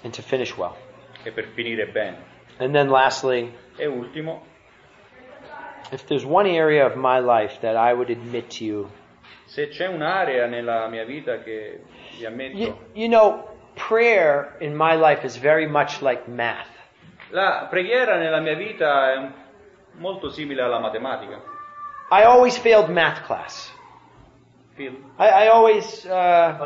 and to finish well. e per finire bene. And then lastly, E ultimo, if there's one area of my life that I would admit to you, se c'è un'area nella mia vita che you, you know, prayer in my life is very much like math. la preghiera nella mia vita è molto simile alla matematica. I always failed math class. I, I always, uh,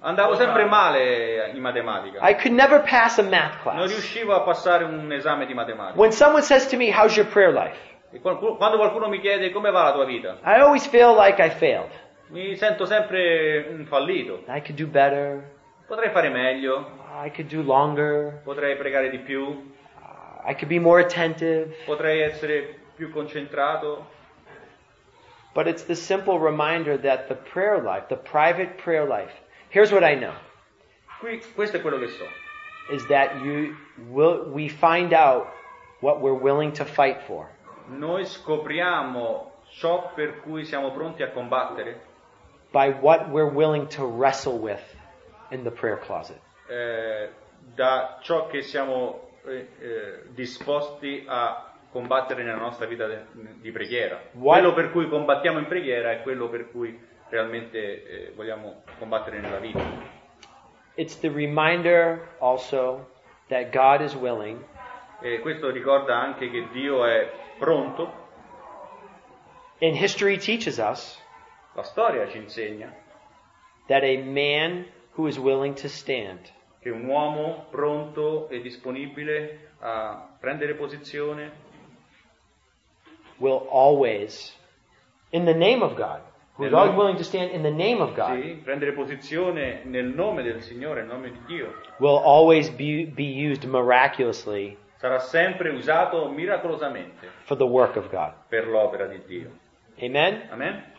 Andavo sempre male in matematica. I could never pass a math Non class. riuscivo a passare un esame di matematica. When someone says to me, how's your prayer life? E quando qualcuno mi chiede come va la tua vita, I always feel like I failed. Mi sento sempre un fallito. I could do better. Potrei fare meglio, I could do longer. potrei pregare di più, I could be more attentive. potrei essere più concentrato. But it's the simple reminder that the prayer life, the private prayer life, here's what I know, Qui, questo è quello che so. is that you will, we find out what we're willing to fight for. Noi scopriamo ciò per cui siamo pronti a combattere by what we're willing to wrestle with in the prayer closet. eh, da ciò che siamo eh, eh, disposti a combattere nella nostra vita de- di preghiera. Why- Quello per cui combattiamo in preghiera è quello per cui realmente eh, vogliamo combattere nella vita. It's the reminder also that God is willing E questo ricorda anche che Dio è pronto, and history teaches us la storia ci insegna that a man who is willing to stand che un uomo pronto e disponibile a prendere posizione will always, in the name of God, who is always willing to stand in the name of God, Sì, prendere posizione nel nome del Signore, nel nome di Dio, will always be, be used miraculously sarà sempre usato miracolosamente for the work of God. per l'opera di Dio. Amen? Amen?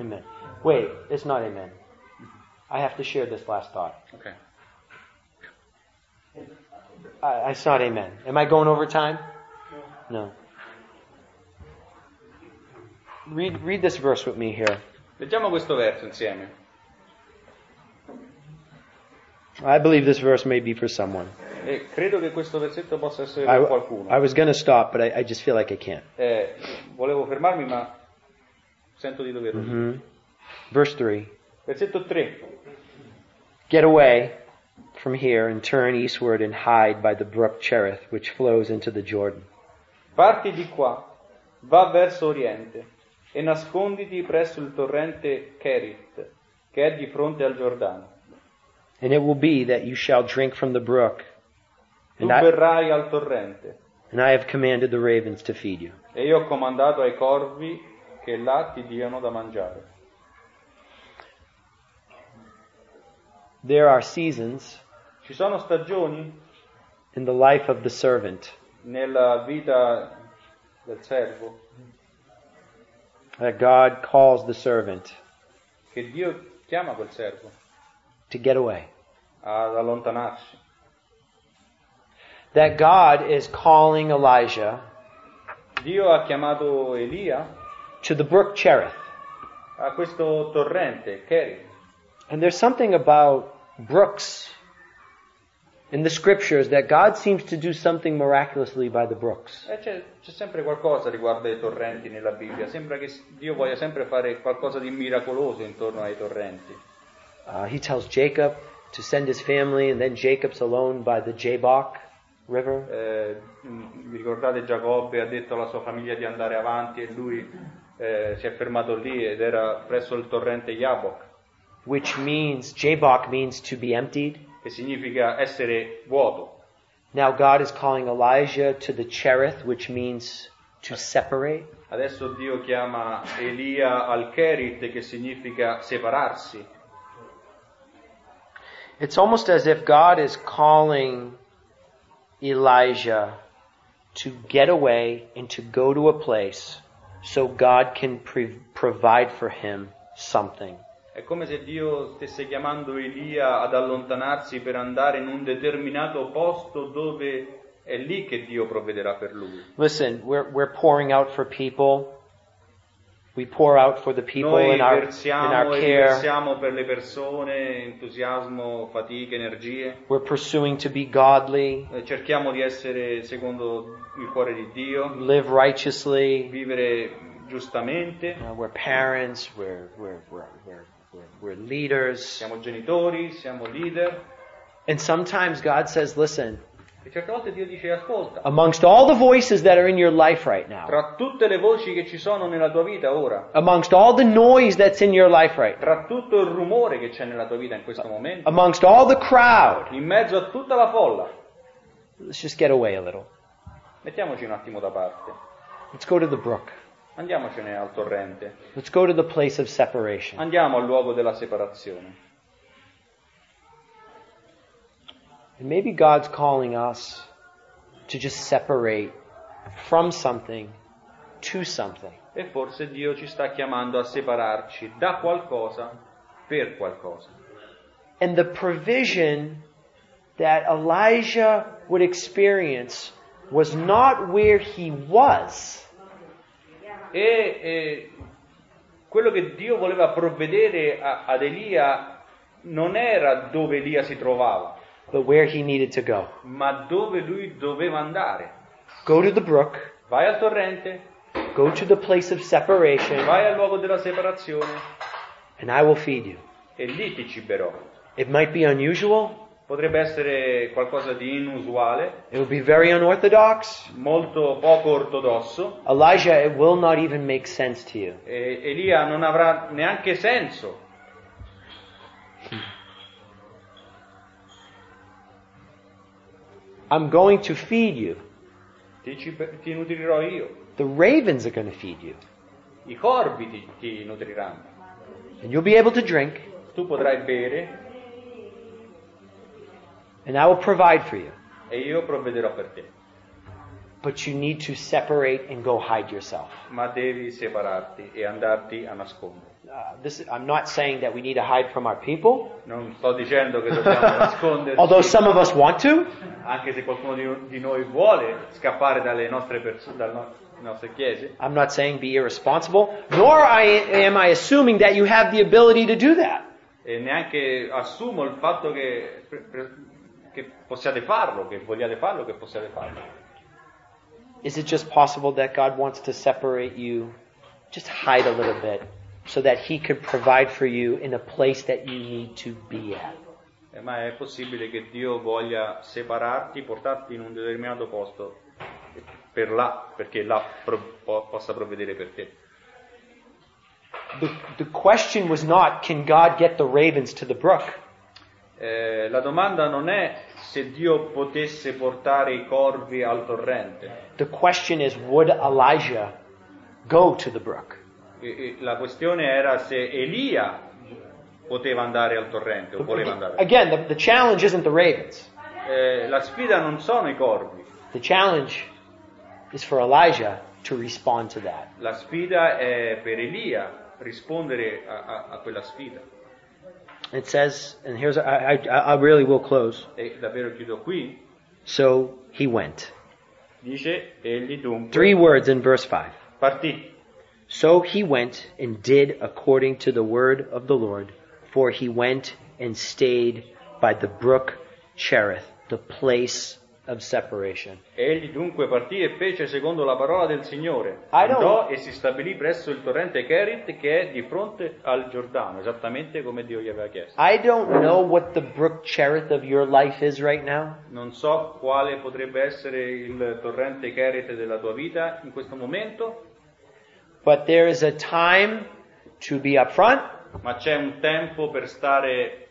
Amen. Wait, it's not amen. I have to share this last thought. Ok. Uh, it's not amen. Am I going over time? No. Read, read this verse with me here. Leggiamo questo verso insieme. I believe this verse may be for someone. E credo che questo versetto possa essere I, per qualcuno. I was going to stop, but I, I just feel like I can't. Eh, volevo fermarmi, ma sento di doverlo. dire. hmm Verse 3 Versetto 3. Get away from here and turn eastward and hide by the brook Cherith, which flows into the Jordan. Parti di qua, va verso oriente e nasconditi presso il torrente Kerit, che è di fronte al Giordano. And it will be that you shall drink from the brook, Tu and I, verrai al torrente, and I have commanded the ravens to feed you. e io ho comandato ai corvi che là ti diano da mangiare. There are seasons Ci sono stagioni in the life of the servant nella vita del servo that God calls the servant che Dio chiama quel servo to get away. ad allontanarsi. That God is calling Elijah Dio ha chiamato Elia to the brook Cherith. a questo torrente, Kerit. And there's something about brooks in the scriptures that God seems to do something miraculously by the brooks. E c'è, c'è sempre qualcosa riguardo ai torrenti nella Bibbia. Sembra che Dio voglia sempre fare qualcosa di miracoloso intorno ai torrenti. Uh, he tells Jacob to send his family, and then Jacob's alone by the Jabbok River. Eh, vi ricordate Giacobbe ha detto alla sua famiglia di andare avanti e lui eh, si è fermato lì ed era presso il torrente Yabok, which means Jabbok means to be emptied. che significa essere vuoto. Now God is calling Elijah to the Cherith, which means to separate. Adesso Dio chiama Elia al Kerit, che significa separarsi. It's almost as if God is calling Elijah to get away and to go to a place so God can pre- provide for him something. È come se Dio stesse chiamando Elia ad allontanarsi per andare in un determinato posto dove è lì che Dio provvederà per lui. Listen, we're, we're pouring out for people. We pour out for the people Noi in our, in our care. per le persone entusiasmo, fatiche, energie. We're pursuing to be godly, Eh, Cerchiamo di essere secondo il cuore di Dio, live righteously. vivere giustamente. Uh, we're parents, we're, we're, we're, we're, we're, we're leaders. Siamo genitori, siamo leader. And sometimes God says, listen, E certe volte Dio dice ascolta, amongst all the voices that are in your life right now, tra tutte le voci che ci sono nella tua vita ora, amongst all the noise that's in your life right now, tra tutto il rumore che c'è nella tua vita in questo momento, amongst all the crowd, in mezzo a tutta la folla, let's just get away a little. mettiamoci un attimo da parte, Let's go to the brook. andiamocene al torrente, Let's go to the place of separation. andiamo al luogo della separazione. And maybe God's calling us to just separate from something to something. E forse Dio ci sta chiamando a separarci da qualcosa per qualcosa. And the provision that Elijah would experience was not where he was, E, e quello che Dio voleva provvedere a- ad Elia non era dove Elia si trovava, but where he needed to go. ma dove lui doveva andare. Go to the brook Vai al torrente, go to the place of separation, vai al luogo della separazione and I will feed you. e lì ti ciberò. It might be unusual, Potrebbe essere qualcosa di inusuale, it would be very unorthodox. molto poco ortodosso. Elijah, it will not even make sense to you. E Elia non avrà neanche senso. I'm going to feed you. Ti, ti nutrirò io. The ravens are going to feed you. I corvi ti, ti nutriranno. And you'll be able to drink, Tu potrai bere and I will provide for you. e io provvederò per te. But you need to separate and go hide yourself. Ma devi separarti e andarti a nascondere. Uh, this, I'm not saying that we need to hide from our people, Non sto dicendo che dobbiamo nasconderci, although some of us want to. anche se qualcuno di, di noi vuole scappare dalle nostre, perso- dalle no- nostre chiese. I'm not saying be irresponsible, nor I, am I assuming that you have the ability to do that. E neanche assumo il fatto che, che possiate farlo, che vogliate farlo, che possiate farlo. Is it just possible that God wants to separate you, just hide a little bit, so that He could provide for you in a place that you need to be at? Eh, Ma è possibile che Dio voglia separarti, portarti in un determinato posto per là, perché là pro- po- possa provvedere per te. The, the question was not, can God get the ravens to the brook? Eh, la domanda non è se Dio potesse portare i corvi al torrente. The question is, would Elijah go to the brook? La questione era se Elia poteva andare al torrente o voleva andare. Again, the, the challenge isn't the ravens. Eh, la sfida non sono i corvi, The challenge is for Elijah to respond to that. la sfida è per Elia rispondere a, a- a quella sfida. It says, and here's, I, I, I really will close. E davvero chiudo qui, So he went. dice egli dunque Three words in verse 5. partì. So he went and did according to the word of the Lord, for he went and stayed by the brook Cherith, the place of separation. Egli dunque partì e fece secondo la parola del Signore. Andò e si stabilì presso il torrente Kerit che è di fronte al Giordano, esattamente come Dio gli aveva chiesto. I don't know what the brook Cherith of your life is right now, Non so quale potrebbe essere il torrente Kerit della tua vita in questo momento, but there is a time to be up front, ma c'è un tempo per stare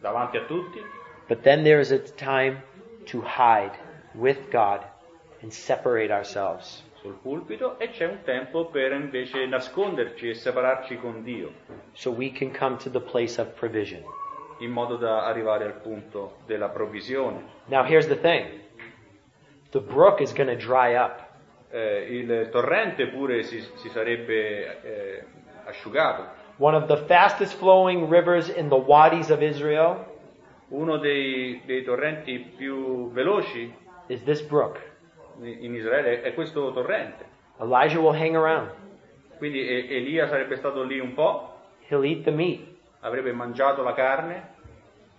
davanti a tutti but then there is a time to hide with God and separate ourselves. sul pulpito e c'è un tempo per invece nasconderci e separarci con Dio, so we can come to the place of provision. in modo da arrivare al punto della provvisione. Now here's the thing. The brook is going to dry up. Eh, il torrente pure si, si sarebbe eh, asciugato. One of the fastest flowing rivers in the wadis of Israel Uno dei, dei torrenti più veloci is this brook. in Israele è questo torrente. Elijah will hang around. Quindi E- Elia sarebbe stato lì un po', He'll eat the meat. avrebbe mangiato la carne,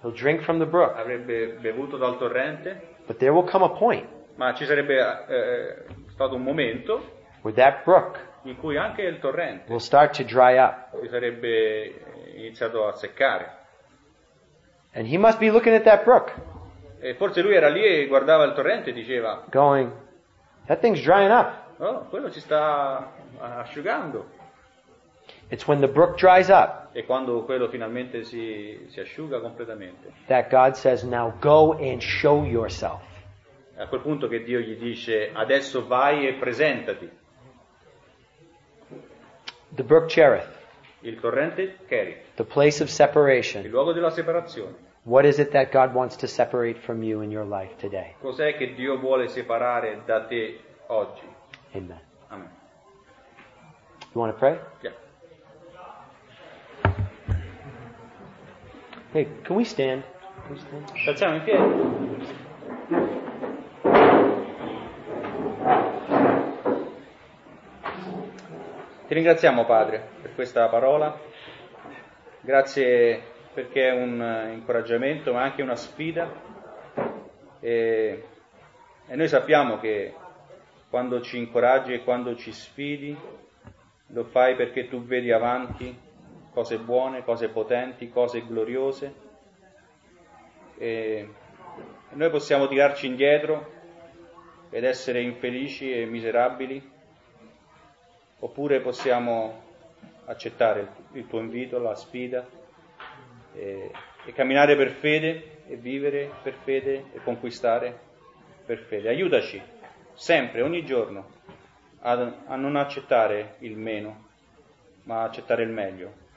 He'll drink from the brook. avrebbe bevuto dal torrente, But there will come a point ma ci sarebbe eh, stato un momento where that brook in cui anche il torrente will start to dry up. si sarebbe iniziato a seccare. And he must be looking at that brook, E forse lui era lì e guardava il torrente e diceva, going, That thing's drying up. oh, quello si sta asciugando. It's when the brook dries up E quando quello finalmente si, si asciuga completamente, that God says, Now go and show yourself. È a quel punto che Dio gli dice, adesso vai e presentati. The brook Cherith, Il torrente Kerit, the place of il separation. luogo della separazione. What is it that God wants to separate from you in your life today? Cos'è che Dio vuole separare da te oggi? Amen. Amen. You want to pray? Yeah. Hey, can we stand? Can we stand? Ci alziamo in piedi. Ti ringraziamo Padre per questa parola, grazie perché è un eh, incoraggiamento ma anche una sfida e, e noi sappiamo che quando ci incoraggi e quando ci sfidi, lo fai perché tu vedi avanti cose buone, cose potenti, cose gloriose. E noi possiamo tirarci indietro ed essere infelici e miserabili, oppure possiamo accettare il tuo invito, la sfida e, e camminare per fede e vivere per fede e conquistare per fede. Aiutaci sempre, ogni giorno, a, a non accettare il meno, ma accettare il meglio.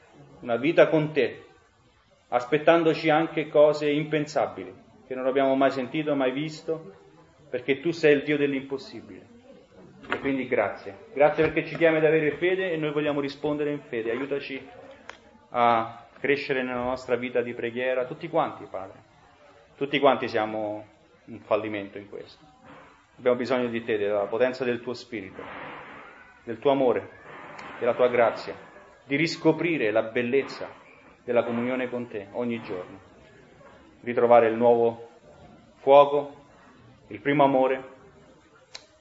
Una vita con te, aspettandoci anche cose impensabili, che non abbiamo mai sentito, mai visto, perché tu sei il Dio dell'impossibile. E quindi grazie. Grazie perché ci chiami ad avere fede e noi vogliamo rispondere in fede. Aiutaci a crescere nella nostra vita di preghiera, tutti quanti, Padre. Tutti quanti siamo un fallimento in questo. Abbiamo bisogno di te, della potenza del tuo spirito, del tuo amore, della tua grazia, di riscoprire la bellezza della comunione con te ogni giorno, ritrovare il nuovo fuoco, il primo amore.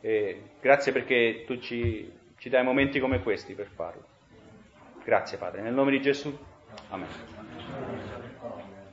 E grazie perché tu ci, ci dai momenti come questi per farlo. Grazie Padre, nel nome di Gesù. Amen.